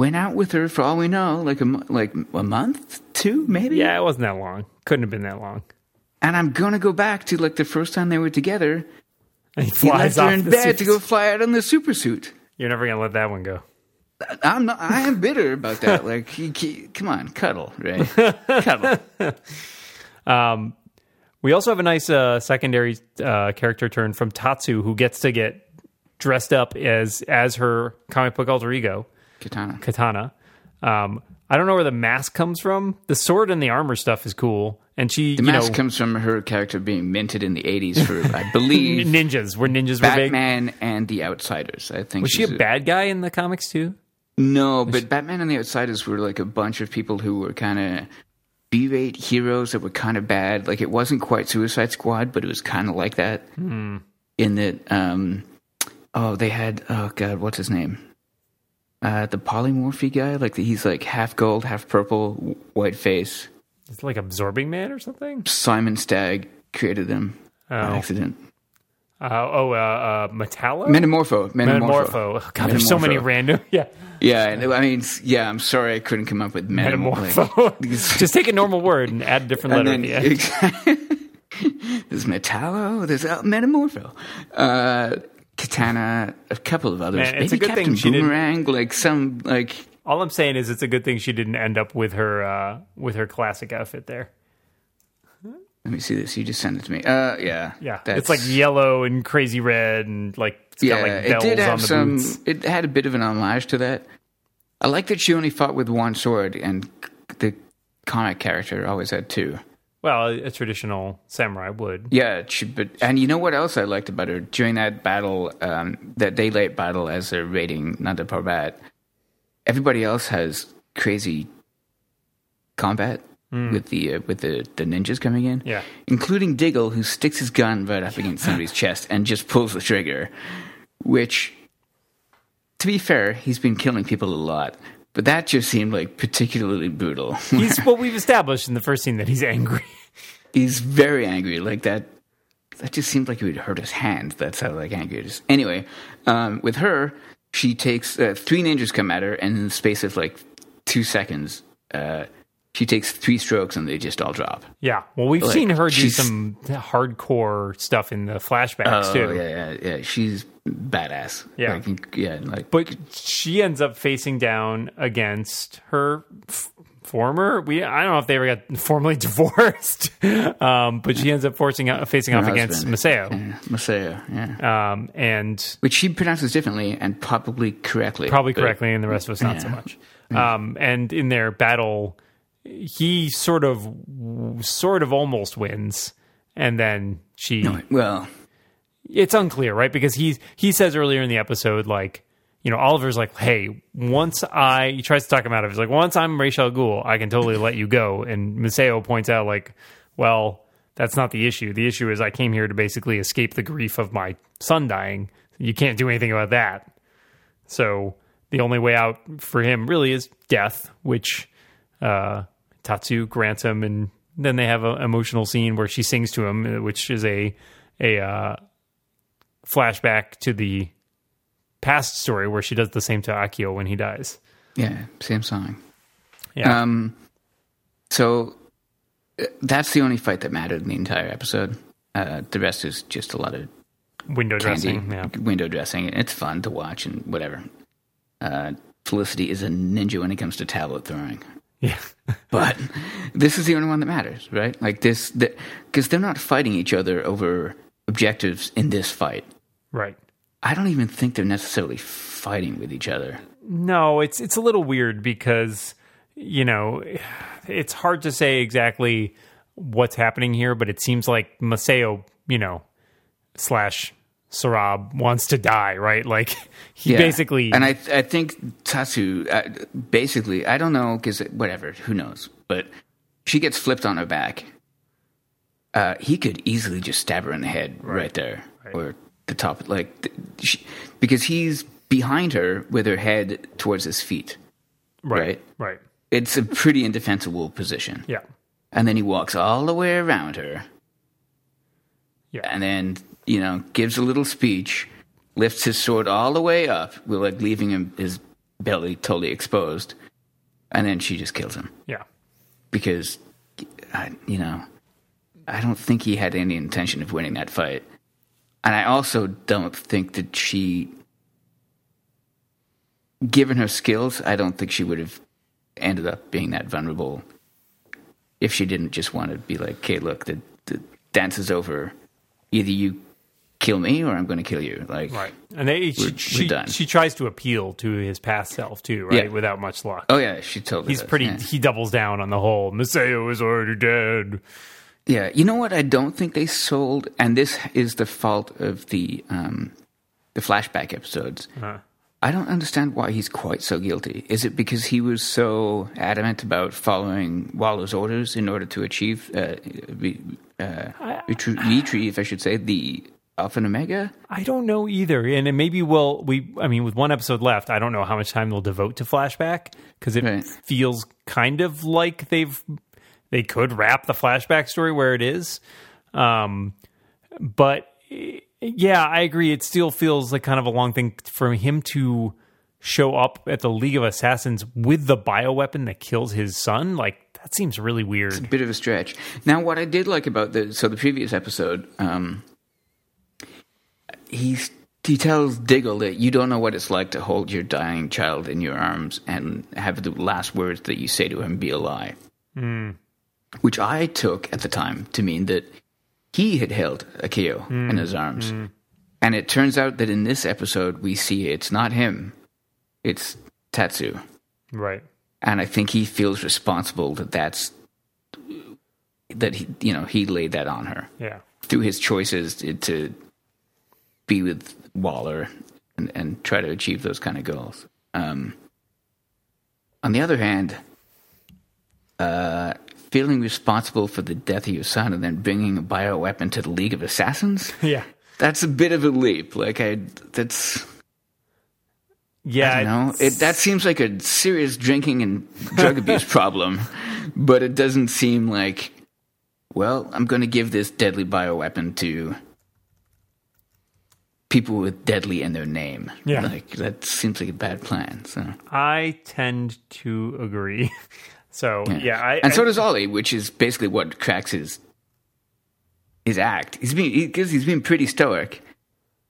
went out with her for all we know, like a like a month, two maybe. Yeah, it wasn't that long. Couldn't have been that long. And I'm gonna go back to like the first time they were together. And he He flies left her in the bed suit. to go fly out on the super suit. You're never gonna let that one go. I'm not. I am bitter about that. Like, he, he- come on, cuddle, right? cuddle. Um, We also have a nice uh, secondary uh, character turn from Tatsu, who gets to get dressed up as as her comic book alter ego, Katana. Katana. Um, I don't know where the mask comes from. The sword and the armor stuff is cool, and she, The you mask know, comes from her character being minted in the 80s for, I believe, ninjas. Where ninjas were big. Batman and the Outsiders. I think Was she a she's bad guy in the comics too? No, but Batman and the Outsiders were like a bunch of people who were kind of B-rate heroes that were kind of bad. Like it wasn't quite Suicide Squad, but it was kind of like that. Hmm. In that, um, oh, they had oh god, what's his name? Uh, the polymorphy guy, like he's like half gold, half purple, white face. It's like absorbing man or something. Simon Stagg created them by Oh. accident. Uh, oh, uh, uh, Metallo. Metamorpho, Metamorpho. Metamorpho. Oh, God, there's so many random. Yeah, Yeah, I mean, yeah. I'm sorry, I couldn't come up with metamorpho. metamorpho. Just take a normal word and add a different letter. At the end. there's Metallo, there's uh, Metamorpho, uh, Katana, a couple of others. Man, it's Maybe a good Captain thing she didn't- Boomerang, like some like. All I'm saying is, it's a good thing she didn't end up with her uh, with her classic outfit there. Let me see this. You just sent it to me. Uh, yeah, Yeah, that's- it's like yellow and crazy red and like it's yeah. got like it bells did on have the some. boots. It had a bit of an homage to that. I like that she only fought with one sword, and the comic character always had two. Well, a, a traditional samurai would. Yeah, she, but and you know what else I liked about her during that battle, um, that daylight battle as they're raiding Nanda Parbat. Everybody else has crazy combat with the uh, with the, the ninjas coming in, Yeah. including Diggle, who sticks his gun right up against somebody's chest and just pulls the trigger. Which, to be fair, he's been killing people a lot, but that just seemed like particularly brutal. He's what we've established in the first scene that he's angry. he's very angry. Like that. That just seemed like it would hurt his hand. That's how like angry it is. Anyway, um, with her, she takes uh, three ninjas come at her, and in the space of like two seconds, uh, she takes three strokes, and they just all drop. Yeah. Well, we've Like, seen her do some hardcore stuff in the flashbacks Oh too. yeah, yeah, yeah. She's badass. Yeah. like, yeah, like But she ends up facing down against her f- former. We I don't know if they ever got formally divorced, um, but she ends up forcing out, facing off her against husband. Maseo, yeah, Masaya, yeah. um, and Which she pronounces differently and probably correctly. probably but- correctly, and the rest of us not so much. Um, and in their battle, he sort of, sort of almost wins, and then she. Well, it's unclear, right? Because he he says earlier in the episode, like, you know, Oliver's like, hey, once I he tries to talk him out of it. He's like, once I'm Ra's al Ghul, I can totally let you go. And Maseo points out, like, well, that's not the issue. The issue is I came here to basically escape the grief of my son dying. You can't do anything about that. So the only way out for him really is death, which uh, Tatsu grants him, and then they have an emotional scene where she sings to him, which is a a uh, flashback to the past story where she does the same to Akio when he dies. yeah, same song. Yeah, Um, so uh, that's the only fight that mattered in the entire episode. Uh, the rest is just a lot of window candy, dressing. Yeah, window dressing. It's fun to watch and whatever. Uh, Felicity is a ninja when it comes to tablet throwing. yeah, But this is the only one that matters, right? Like this, because they're not fighting each other over objectives in this fight. Right. I don't even think they're necessarily fighting with each other. No, it's it's a little weird because you know it's hard to say exactly what's happening here, but it seems like Maseo, you know, slash Sarab wants to die, right? Like he Yeah. basically and I I think Tatsu uh, basically I don't know because whatever who knows but she gets flipped on her back. Uh, he could easily just stab her in the head right, there or the top like she, because he's behind her with her head towards his feet. right, right. right, It's a pretty indefensible position. yeah, And then he walks all the way around her. Yeah, and then you know gives a little speech, lifts his sword all the way up, like leaving him his belly totally exposed, and then she just kills him. Yeah, because, I, you know, I don't think he had any intention of winning that fight, and I also don't think that she, given her skills, I don't think she would have ended up being that vulnerable if she didn't just want to be like, okay, look, the, the dance is over. Either you kill me or I'm going to kill you. Like, Right. And they, she, she, done. she tries to appeal to his past self too, right? Yeah. Without much luck. oh yeah, she totally. He's does, pretty. Yeah. He doubles down on the whole. Maseo is already dead. Yeah, you know what? I don't think they sold, and this is the fault of the um, the flashback episodes. Uh-huh. I don't understand why he's quite so guilty. Is it because he was so adamant about following Waller's orders in order to achieve uh, re, uh, retrieve, I should say, the Alpha and Omega? I don't know either, and it maybe we'll we. I mean, with one episode left, I don't know how much time they'll devote to flashback because it Right. feels kind of like they've they could wrap the flashback story where it is. Um, but yeah, I agree. It still feels like kind of a long thing for him to show up at the League of Assassins with the bioweapon that kills his son. Like that seems really weird. It's a bit of a stretch. Now, what I did like about the so the previous episode, um, he's he tells Diggle that you don't know what it's like to hold your dying child in your arms and have the last words that you say to him be a lie. Which I took at the time to mean that he had held Akio in his arms. And it turns out that in this episode, we see it's not him, it's Tatsu Right. and I think he feels responsible that that's that he you know he laid that on her Yeah. through his choices to, to be with Waller and, and try to achieve those kind of goals. Um, on the other hand, uh, feeling responsible for the death of your son and then bringing a bioweapon to the League of Assassins. Yeah. That's a bit of a leap. Like I, that's Yeah. I know. It, that seems like a serious drinking and drug abuse problem, but it doesn't seem like, well, I'm going to give this deadly bioweapon to people with deadly in their name. Yeah. Like, that seems like a bad plan. So, I tend to agree. So yeah, I, and so I- does Ollie, which is basically what cracks his his act. He's been because he's been pretty stoic,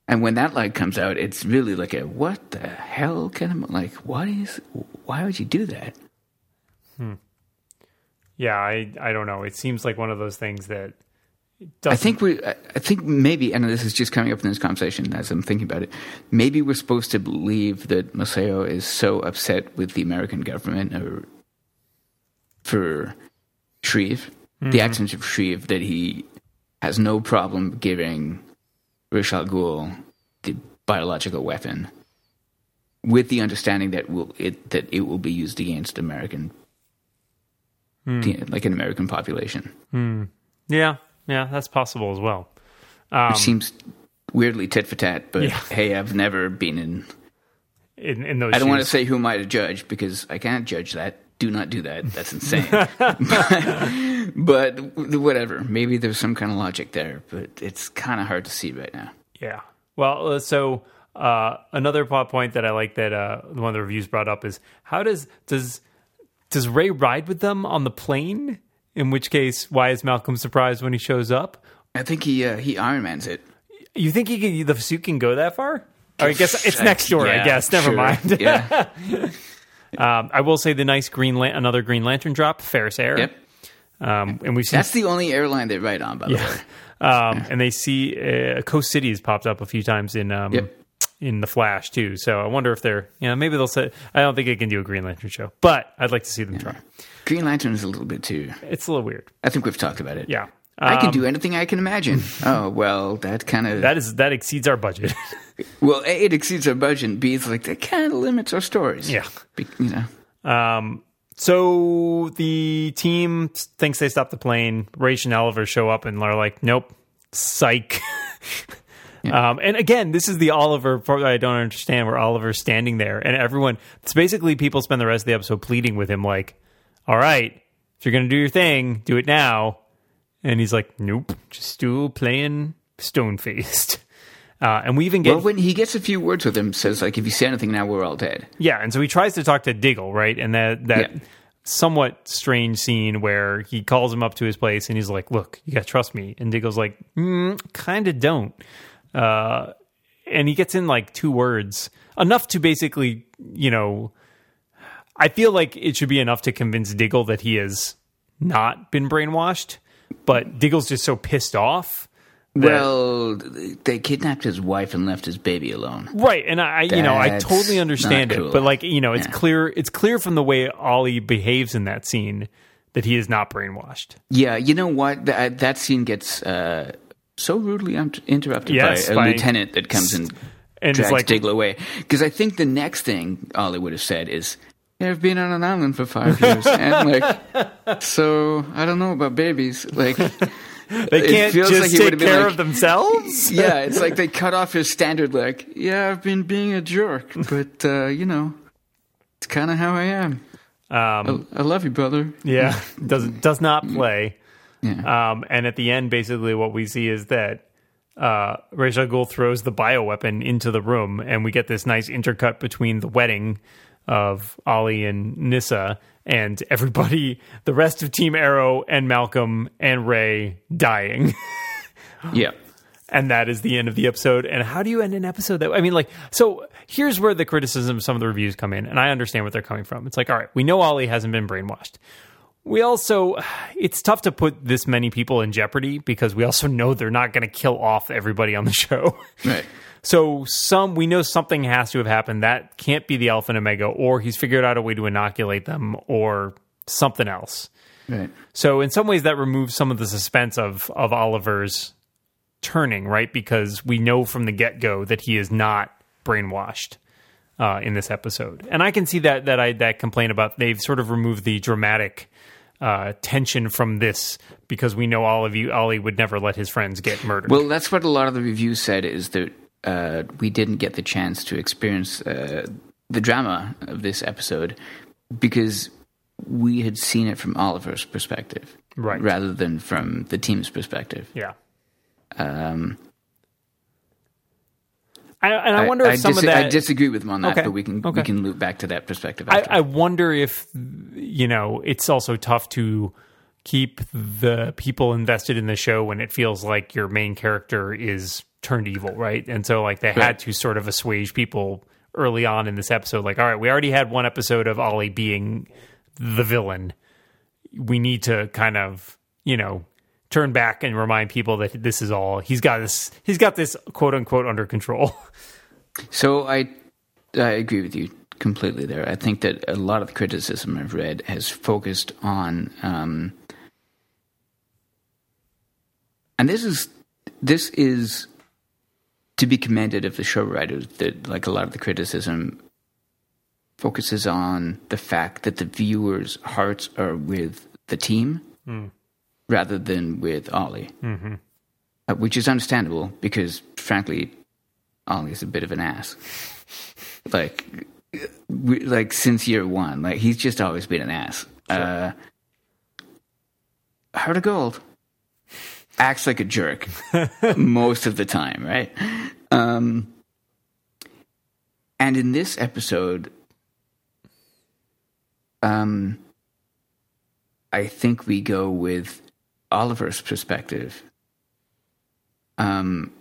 and when that light comes out, it's really like a what the hell kind of like what is why would you do that? Hmm. yeah, I I don't know. It seems like one of those things that I doesn't. think we, I think maybe, and this is just coming up in this conversation as I'm thinking about it. Maybe we're supposed to believe that Maseo is so upset with the American government or for Shrieve, the mm-hmm. actions of Shrieve, that he has no problem giving Ra's al Ghul the biological weapon, with the understanding that will it that it will be used against American, hmm. the- like an American population. Hmm. yeah, yeah, that's possible as well. Which um, seems weirdly tit for tat, but Um, Yeah. hey, I've never been in. In in those, I don't want to say who am I to judge because I can't judge that. Do not do that. That's insane. but, but whatever. Maybe there's some kind of logic there, but it's kind of hard to see right now. Yeah. Well, uh, so uh, another plot point that I like that uh, one of the reviews brought up is how does does does Ray ride with them on the plane? In which case, why is Malcolm surprised when he shows up? I think he uh, he Iron Man's it. You think he can, the suit can go that far? Or I guess it's next door. I Yeah, guess. Never sure. mind. yeah. Um, I will say the nice green lan- another Green Lantern drop, Ferris Air. Yep. Um, and we've seen That's the only airline they write on, by the way. um, and they see uh, Coast City has popped up a few times in um, Yep. in the Flash too. So I wonder if they're you know maybe they'll say I don't think it can do a Green Lantern show, but I'd like to see them try. Green Lantern is a little bit too. It's a little weird. I think we've talked about it. Yeah. I can Um, do anything I can imagine. oh well, that kind of that is that exceeds our budget. well, a it exceeds our budget. B it's like that kind of limits our stories. Yeah. Be- you know. Um, so the team thinks they stopped the plane. Ra's and Oliver show up and they're like, "Nope, psych." Um, and again, this is the Oliver part that I don't understand, where Oliver's standing there, and everyone. It's basically people spend the rest of the episode pleading with him, like, "All right, if you're going to do your thing, do it now." And he's like, "Nope, just still playing stone faced." Uh, and we even get Well, when he gets a few words with him, says like, "If you say anything now, we're all dead." Yeah, and so he tries to talk to Diggle, right? And that that Yeah. somewhat strange scene where he calls him up to his place and he's like, "Look, you got to trust me." And Diggle's like, mm, "Kind of don't." Uh, and he gets in like two words, enough to basically, you know, I feel like it should be enough to convince Diggle that he has not been brainwashed, but Diggle's just so pissed off that- Well, they kidnapped his wife and left his baby alone. Right, and I, you know, I totally understand not it, but like, you know, it's Yeah. clear, it's clear from the way Ollie behaves in that scene that he is not brainwashed. Yeah, you know what? That, that scene gets uh, so rudely interrupted Yes, by a by- lieutenant that comes and And drags like, Diggle away. Because I think the next thing Ollie would have said is, yeah, I've been on an island for five years. and like, so I don't know about babies. Like, they can't just like take care like- of themselves. yeah, it's like they cut off his standard, like, yeah, I've been being a jerk, but, uh, you know, it's kind of how I am. Um, I, I love you, brother. yeah, does does not play. Yeah. Um, and at the end, basically, what we see is that uh, Ra's al throws the bioweapon into the room, and we get this nice intercut between the wedding of Ollie and Nyssa and everybody, the rest of Team Arrow and Malcolm and Ray dying. Yeah. and that is the end of the episode. And how do you end an episode that I mean, like, so here's where the criticism of some of the reviews come in, and I understand what they're coming from. It's like, all right, we know Ollie hasn't been brainwashed. We also, it's tough to put this many people in jeopardy because we also know they're not going to kill off everybody on the show. Right. So some we know something has to have happened. That can't be the Alpha and Omega, or he's figured out a way to inoculate them, or something else. Right. So in some ways that removes some of the suspense of of Oliver's turning, right? Because we know from the get go that he is not brainwashed uh, in this episode, and I can see that that I that complaint about they've sort of removed the dramatic uh, tension from this because we know all of you Ollie would never let his friends get murdered. Well, that's what a lot of the reviews said is that uh, we didn't get the chance to experience uh, the drama of this episode because we had seen it from Oliver's perspective, Right. rather than from the team's perspective. yeah. Um, I, and I wonder if some dis- of that I disagree with him on that, Okay, but we can okay. we can loop back to that perspective. I, I wonder if you know it's also tough to keep the people invested in the show when it feels like your main character is turned evil, right? And so like they had to sort of assuage people early on in this episode. Like, all right, we already had one episode of Ollie being the villain. We need to kind of you know turn back and remind people that this is all he's got this he's got this quote unquote under control. So I I agree with you completely there. I think that a lot of the criticism I've read has focused on um, and this is this is to be commended of the show writers that like a lot of the criticism focuses on the fact that the viewers' hearts are with the team rather than with Ollie. Mm-hmm. Uh, which is understandable because frankly Ollie is a bit of an ass. Like, we, like since year one, like he's just always been an ass. Uh, Heart of Gold acts like a jerk most of the time, right? Um, and in this episode, um, I think we go with Oliver's perspective. Um,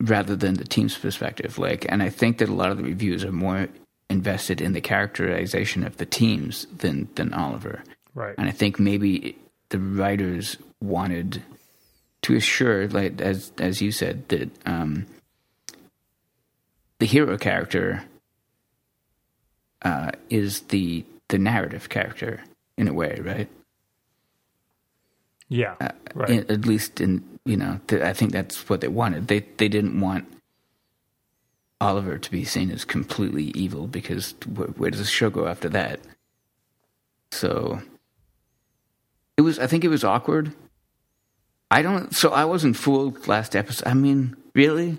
rather than the team's perspective. Like, and I think that a lot of the reviews are more invested in the characterization of the teams than than Oliver. Right. And I think maybe the writers wanted to assure, like as as you said, that um, the hero character uh, is the the narrative character in a way, right? Yeah. right. In- at least in you know, th- I think that's what they wanted. They they didn't want Oliver to be seen as completely evil because wh- where does the show go after that? So it was. I think it was awkward. I don't. So I wasn't fooled last episode. I mean, really,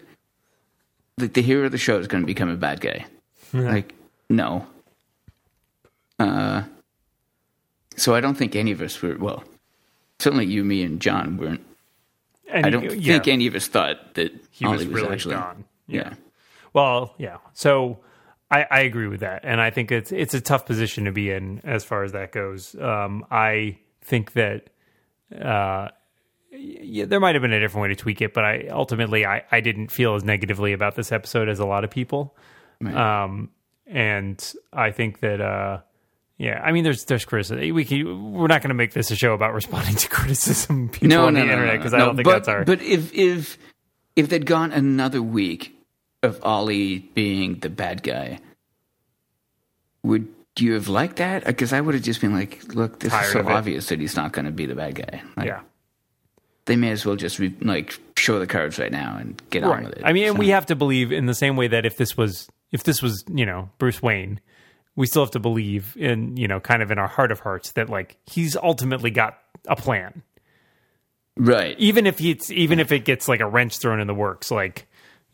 the, the hero of the show is going to become a bad guy. Like, no. Uh. So I don't think any of us were. Well, certainly you, me, and John weren't And I don't yeah, think any of us thought that he Ollie was really actually gone. Yeah. Well, yeah. So I, I agree with that, and I think it's it's a tough position to be in as far as that goes. Um, I think that uh, yeah, there might have been a different way to tweak it, but I ultimately I, I didn't feel as negatively about this episode as a lot of people. Um, and I think that uh, yeah, I mean, there's there's criticism. We can, we're not going to make this a show about responding to criticism people No, on no, the no, internet because. I don't think but, that's our But if if if they'd gone another week of Ollie being the bad guy, would you have liked that? Because I would have just been like, look, this Tired is so obvious that he's not going to be the bad guy. Like, yeah. They may as well just re- like show the cards right now and get on with it. I mean, and So- we have to believe in the same way that if this was if this was you know Bruce Wayne, we still have to believe in you know kind of in our heart of hearts that like he's ultimately got a plan, right. even if it's even if it gets like a wrench thrown in the works, like.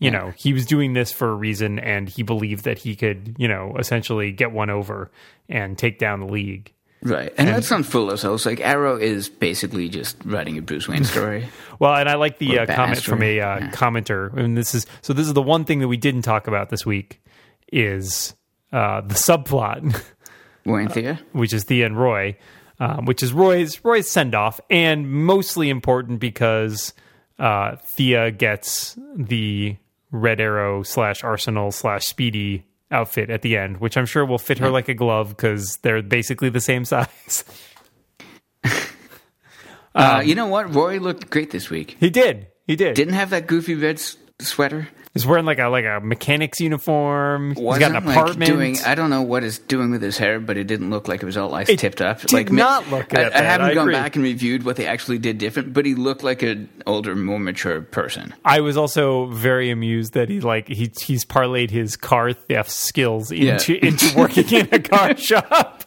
You know, he was doing this for a reason, and he believed that he could, you know, essentially get one over and take down the league. Right. And, let's not fool ourselves. Like, Arrow is basically just writing a Bruce Wayne story. Well, and I like the uh, comment Batman from a uh. Yeah. commenter, and this is so. This is the one thing that we didn't talk about this week is uh, the subplot, Wayne Thea? which is Thea and Roy, um, which is Roy's Roy's send off, and mostly important because uh, Thea gets the Red Arrow slash Arsenal slash Speedy outfit at the end, which I'm sure will fit her like a glove because they're basically the same size. Um, uh, you know what? Roy looked great this week. he did. He did. Didn't have that goofy red s- sweater. He's wearing like a like a mechanic's uniform. He's Wasn't got an like apartment. doing. I don't know what it's doing with his hair, but it didn't look like it was all ice It tipped up. did like not look I, I haven't I gone agree. back and reviewed what they actually did different, but he looked like an older, more mature person. I was also very amused that he like he he's parlayed his car theft skills into Yeah. into working in a car shop.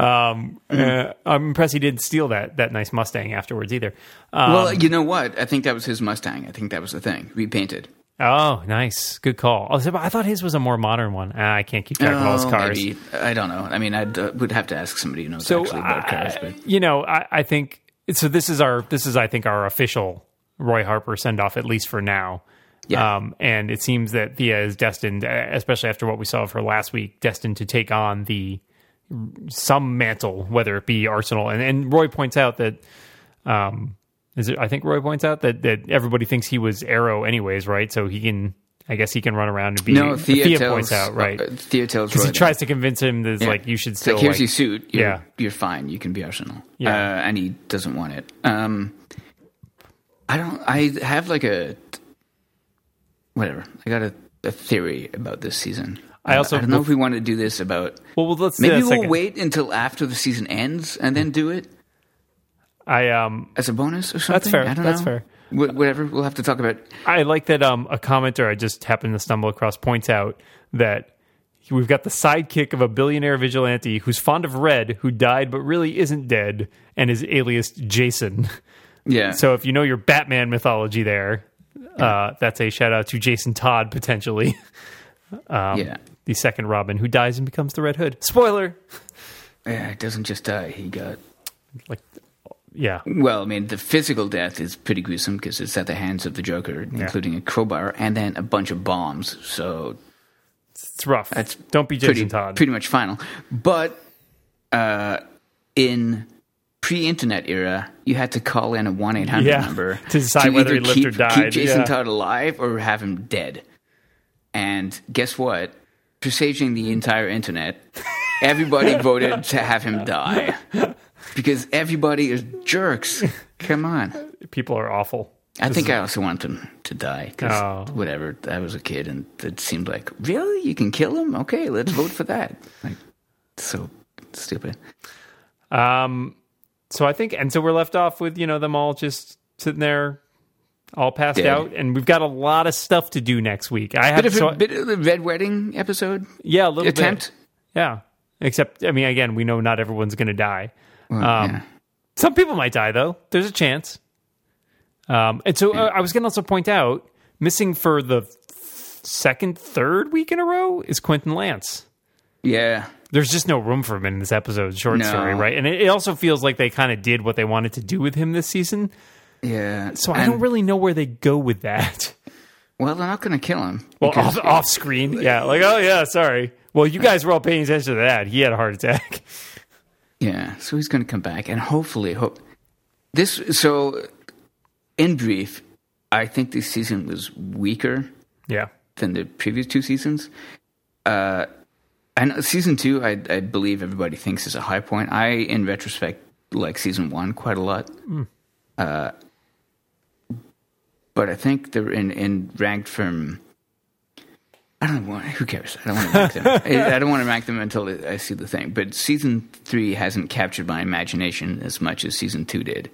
Um, uh, I'm impressed he didn't steal that that nice Mustang afterwards either. Um, well, you know what? I think that was his Mustang. I think that was the thing. Repainted. oh, nice, good call. I, I thought his was a more modern one. Ah, I can't keep track of all his Oh, cars. maybe. I don't know. I mean, I uh, would have to ask somebody who knows So actually about cars. But you know, I, I think so. This is our this is I think our official Roy Harper send off at least for now. Yeah. Um, and it seems that Thea is destined, uh, especially after what we saw of her last week, destined to take on the some mantle, whether it be Arsenal. And, and Roy points out that, um, is it? I think Roy points out that that everybody thinks he was Arrow, anyways, right? So he can, I guess, he can run around and be. no, Thea, tells, points out, right? Uh, Thea tells Because Roy he tries to convince him that Yeah. like you should It's still like, here's like- your suit. You're, Yeah. you're fine. You can be Arsenal. Yeah. Uh, and he doesn't want it. Um, I don't. I have like a whatever. I got a, a theory about this season. I also- I don't know if we want to do this about. Well, well, let's Maybe we'll wait until after the season ends and then do it I um as a bonus or something. That's fair. I don't That's know. fair. Wh- whatever. We'll have to talk about. I like that um, a commenter I just happened to stumble across points out that we've got the sidekick of a billionaire vigilante who's fond of red, who died but really isn't dead, and is alias Jason. Yeah. So if you know your Batman mythology there, uh, that's a shout out to Jason Todd potentially, yeah. the second Robin who dies and becomes the Red Hood. Spoiler. Yeah. It doesn't just die. He got. Like, yeah, Well, I mean, the physical death is pretty gruesome because it's at the hands of the Joker, including a crowbar and then a bunch of bombs. So it's rough. That's Don't be Jason pretty, Todd. pretty much final. But uh, in pre-internet era, you had to call in a one eight hundred Yeah, number to decide whether either he lived keep, or died, Keep Jason yeah. Todd alive or have him dead. And guess what? Presaging the entire internet, everybody voted to have him die because everybody is jerks. Come on. People are awful. I think I also want him to die because Oh. whatever. I was a kid, and it seemed like really you can kill him. Okay, let's vote for that. Like so stupid. Um, so I think, and so we're left off with you know them all just sitting there, all passed Dead. out, and we've got a lot of stuff to do next week. I have Bit of so, a bit of the red wedding episode yeah, a little attempt. bit, yeah. Except, I mean, again, we know not everyone's going to die. Well, Um, yeah. Some people might die though. There's a chance. Um, and so uh, I was going to also point out, missing for the second, third week in a row is Quentin Lance. yeah, there's just no room for him in this episode short No. story, right? And it, it also feels like they kind of did what they wanted to do with him this season. Yeah. So I And- don't really know where they go with that. Well, they're not going to kill him. Well, off, off screen, yeah. Like, oh yeah, sorry. Well, you guys were all paying attention to that. He had a heart attack. Yeah, so he's going to come back, and hopefully, hope this. So, in brief, I think this season was weaker Yeah, than the previous two seasons. Uh, and season two, I, I believe everybody thinks is a high point. I, in retrospect, like season one quite a lot. Uh, but I think they're in, in ranked from. I don't want. Who cares? I don't want to rank them. I I don't want to rank them until I see the thing. But season three hasn't captured my imagination as much as season two did,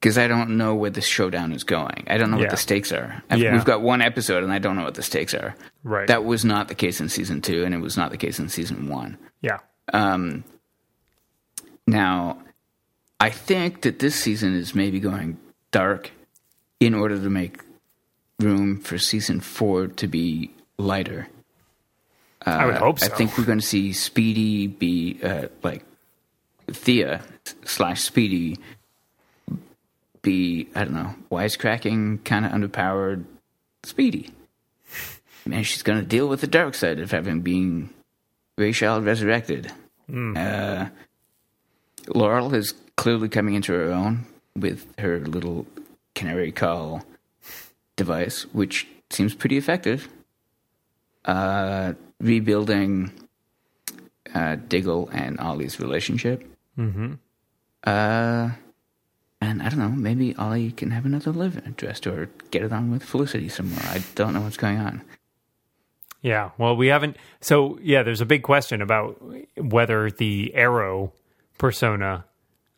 because I don't know where the showdown is going. I don't know Yeah. what the stakes are. Yeah. We've got one episode, and I don't know what the stakes are. Right. That was not the case in season two, and it was not the case in season one. yeah. Um, now, I think that this season is maybe going dark in order to make room for season four to be lighter. I would hope so. I think we're going to see Speedy be uh, like Thea slash Speedy be I don't know wisecracking, kind of underpowered Speedy. Man, she's going to deal with the dark side of having been Rachel resurrected. Uh, Laurel is clearly coming into her own with her little canary call device, which seems pretty effective. Uh, rebuilding uh, Diggle and Ollie's relationship. Mm-hmm. Uh, and I don't know, maybe Ollie can have another love interest or get it on with Felicity somewhere. I don't know what's going on. Yeah. Well, we haven't. So, yeah, there's a big question about whether the Arrow persona,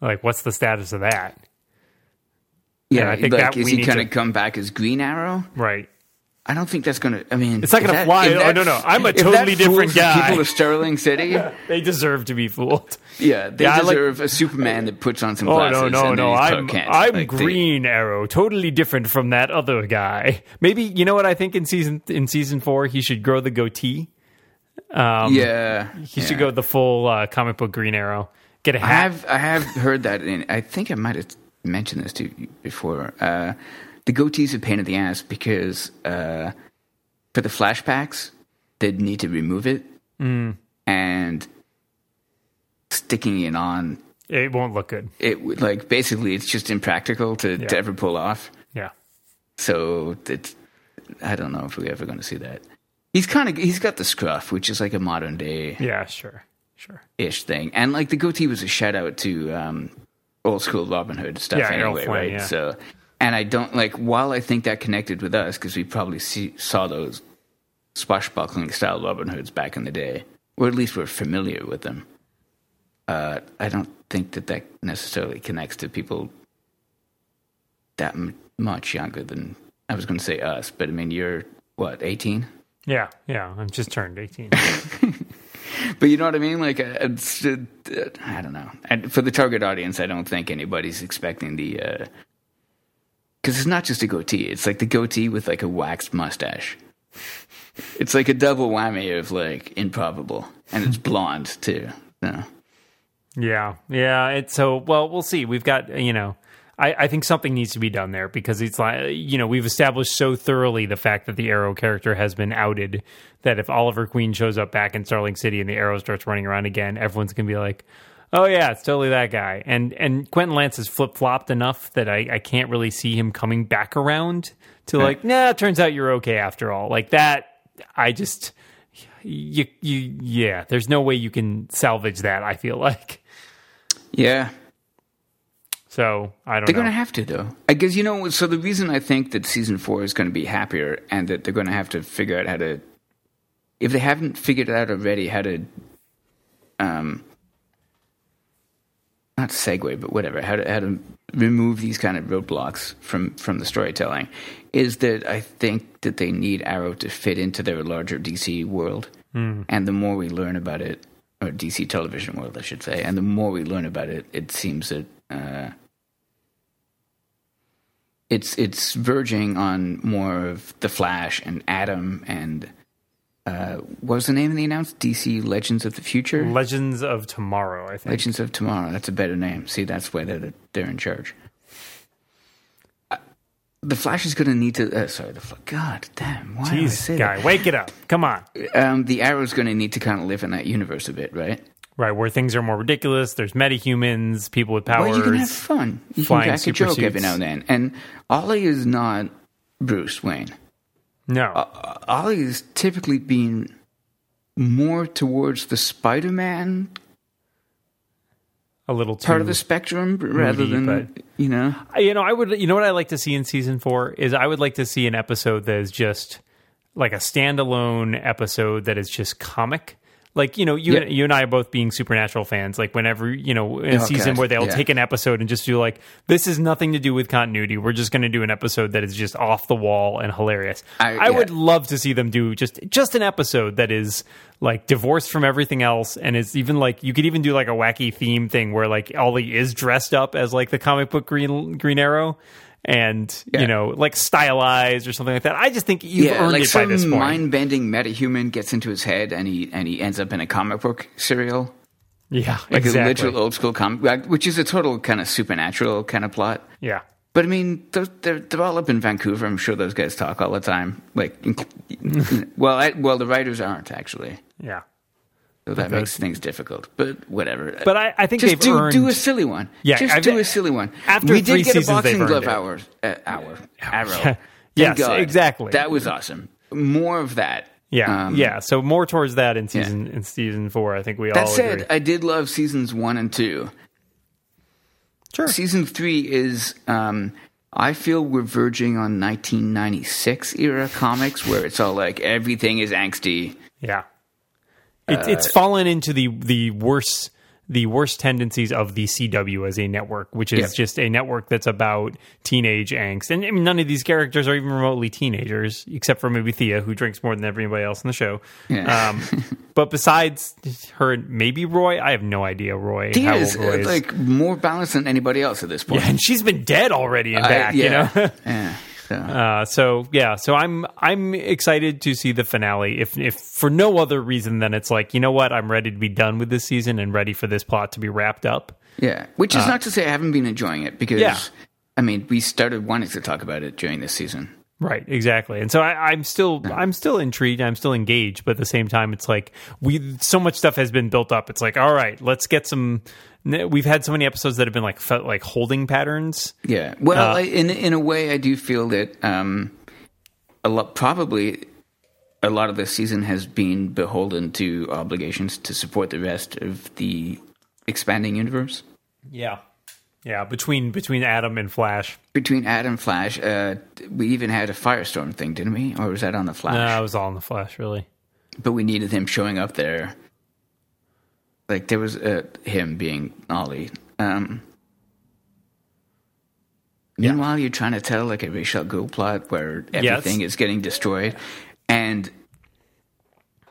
like, what's the status of that? Yeah, I think like, that is we he going to- to come back as Green Arrow? Right. I don't think that's going to. I mean, It's not gonna fly. if Oh, that- no, no. I'm a totally different guy. People of Starling City, They deserve to be fooled. yeah, they Yeah, I like- deserve a Superman that puts on some Oh glasses. no no and no! he's I'm I'm Like, they- Green Arrow, totally different from that other guy. Maybe you know what I think in season in season four he should grow the goatee. yeah, He yeah. should go the full uh, comic book Green Arrow. Get a I hat. have I have heard that, and I think I might have mentioned this to you before. Uh, the goatee's a pain in the ass because uh, for the flashbacks, they'd need to remove it, Mm. and sticking it on It won't look good. it would like basically it's just impractical to, Yeah. to ever pull off. Yeah. So it's I don't know if we're ever going to see that. He's kind of he's got the scruff, which is like a modern day Yeah. Sure. Sure. ish thing. And like the goatee was a shout out to um, old school Robin Hood stuff Yeah, anyway, Flynn, right? yeah. So, and I don't like while I think that connected with us because we probably see, saw those swashbuckling style Robin Hoods back in the day, or at least we're familiar with them. Uh, I don't think that that necessarily connects to people that m- much younger than I was going to say us, but I mean you're what eighteen. Yeah. Yeah. I'm just turned 18. But you know what I mean? Like, uh, it's, uh, I don't know. For the target audience, I don't think anybody's expecting the. Because it's not just a goatee; it's like the goatee with like a waxed mustache. It's like a double whammy of like improbable, and it's blonde too. No. Yeah, yeah. It's so well. We'll see. We've got you know. I, I think something needs to be done there because it's like you know we've established so thoroughly the fact that the Arrow character has been outed that if Oliver Queen shows up back in Starling City and the Arrow starts running around again, everyone's gonna be like, "Oh yeah, it's totally that guy." And and Quentin Lance has flip flopped enough that I, I can't really see him coming back around to like, nah. It turns out you're okay after all. Like that. I just you you yeah. There's no way you can salvage that. I feel like. Yeah, So I don't they're know. going to have to though. I guess you know. So the reason I think that season four is going to be happier, and that they're going to have to figure out how to, if they haven't figured out already how to, um, not segue, but whatever, how to how to remove these kind of roadblocks from from the storytelling, is that I think that they need Arrow to fit into their larger DC world, and the more we learn about it, or DC television world, I should say, and the more we learn about it, it seems that. Uh, it's it's verging on more of the Flash and Atom and uh, what was the name of the announced DC Legends of the Future? Legends of Tomorrow, I think. Legends of Tomorrow. That's a better name. See, that's where they're they're in charge. Uh, the Flash is going to need to. Uh, sorry, the God damn. Why Jeez, guy, wake it up. Come on. that? Um, the Arrow's going to need to kind of live in that universe a bit, right? Right, where things are more ridiculous. There's metahumans, people with powers. Well, you can have fun. You can flying crack a super joke every now and then. And Ollie is not Bruce Wayne. no. Uh, Ollie is typically being more towards the Spider-Man a little part of the spectrum rather moody, than but- you know. You know, I would. You know what I like to see in season four is I would like to see an episode that is just like a standalone episode that is just comic. Like you know, you Yeah. you and I are both being supernatural fans. Like whenever you know in a Oh, season where they'll yeah. take an episode and just do like this is nothing to do with continuity. We're just going to do an episode that is just off the wall and hilarious. I- I, yeah. would love to see them do just just an episode that is like divorced from everything else and it's even like you could even do like a wacky theme thing where like Ollie is dressed up as like the comic book Green Green Arrow and Yeah. you know like stylized or something like that. I just think you've Yeah, earned like it by this some point. mind-bending metahuman gets into his head, and he and he ends up in a comic book serial, yeah, like exactly. a literal old school comic, which is a total kind of supernatural kind of plot. yeah. But I mean, they're, they're, they're all up in Vancouver. I'm sure those guys talk all the time. Like, well, I, well, the writers aren't actually, Yeah. So that makes things difficult. But whatever. But I, I think just they've do earned do a silly one. Yeah, just I've- do a silly one. after we did get a boxing glove hour, uh, hour, arrow. Yeah. Yes, God. exactly. That was awesome. More of that. yeah, Um, yeah. So more towards that in season in season four. I think we That all said, agree. I did love seasons one and two. Sure. Season three is, um, I feel we're verging on 1996 era comics where it's all like everything is angsty. Yeah, it's Uh, it's fallen into the the worst the worst tendencies of the CW as a network, which is Yeah. just a network that's about teenage angst. And I mean, none of these characters are even remotely teenagers, except for maybe Thea, who drinks more than everybody else in the show. Yeah. Um, but besides her, maybe Roy, I have no idea. Roy, He how is Roy uh, is. like more balanced than anybody else at this point. yeah, and she's been dead already and back. You know. yeah. So, Uh, so yeah, so I'm I'm excited to see the finale. If if for no other reason than it's like you know what, I'm ready to be done with this season and ready for this plot to be wrapped up. yeah. Which is not to say I haven't been enjoying it because, Uh, Yeah. I mean, we started wanting to talk about it during this season. Right, exactly. And so I, I'm still I'm still intrigued. I'm still engaged, but at the same time, it's like we so much stuff has been built up. It's like all right, let's get some. We've had so many episodes that have been like felt like holding patterns. Yeah. Well, Uh, I, in in a way, I do feel that um, a lot probably a lot of the season has been beholden to obligations to support the rest of the expanding universe. Yeah, yeah. Between between Atom and Flash, Between Atom and Flash, uh, we even had a Firestorm thing, didn't we? Or was that on the Flash? no, it was all in the Flash, really. But we needed him showing up there. Like there was uh, him being Ollie. Um, Meanwhile, you're trying to tell like a Ra's al Ghul plot where Yes. everything is getting destroyed, and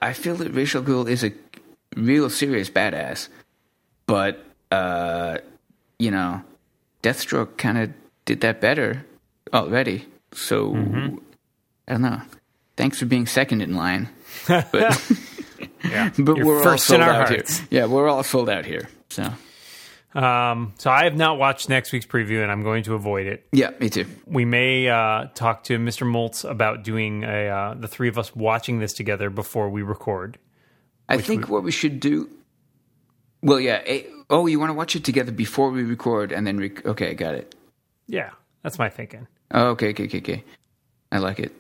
I feel that Ra's al Ghul is a real serious badass, but uh, you know, Deathstroke kind of did that better already. So Mm-hmm. I don't know. Thanks for being second in line, but Yeah, but You're we're first all in sold our out hearts. here. Yeah, we're all sold out here. So Um, so I have not watched next week's preview, and I'm going to avoid it. yeah, me too. We may uh, talk to Mr. Moltz about doing a uh, the three of us watching this together before we record. I think what we should do. Well, yeah. eh, oh, you want to watch it together before we record, and then rec- okay, got it. Yeah, that's my thinking. Oh, okay, okay, okay, okay. I like it.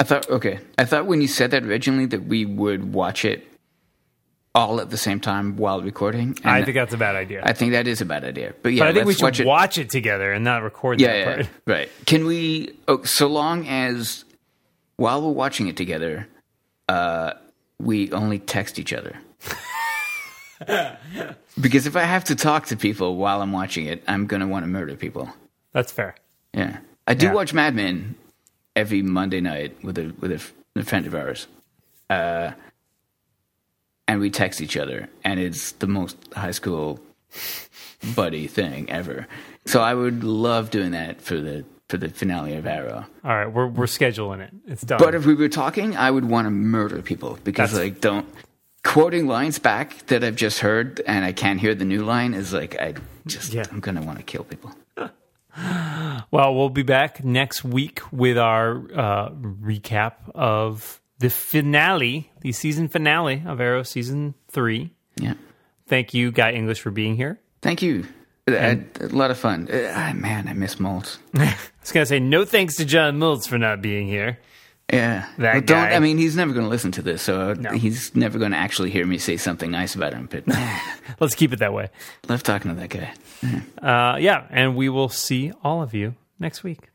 I thought okay. I thought when you said that originally that we would watch it all at the same time while recording. and I think that's a bad idea. I think that is a bad idea. But yeah, but I think we should watch it. watch it together and not record yeah, that yeah, part. right. Can we? Oh, so long as while we're watching it together, uh, we only text each other. because if I have to talk to people while I'm watching it, I'm gonna want to murder people. That's fair. Yeah, I do Yeah. watch Mad Men every Monday night with a with a, a friend of ours, uh, and we text each other, and it's the most high school buddy thing ever. So I would love doing that for the for the finale of Arrow. All right, we're we're scheduling it. It's done. But if we were talking, I would want to murder people because That's- like don't quoting lines back that I've just heard and I can't hear the new line is like I just Yeah. I'm gonna want to kill people. Well, we'll be back next week with our uh, recap of the finale, the season finale of Arrow season three. Yeah. Thank you, Guy English, for being here. Thank you. I had a lot of fun. Uh, man, I miss Moltz. I was going to say no thanks to John Moltz for not being here. Yeah. That Well, don't. guy. I mean, he's never going to listen to this, so No. he's never going to actually hear me say something nice about him. But Let's keep it that way. love talking to that guy. Uh, yeah, and we will see all of you next week.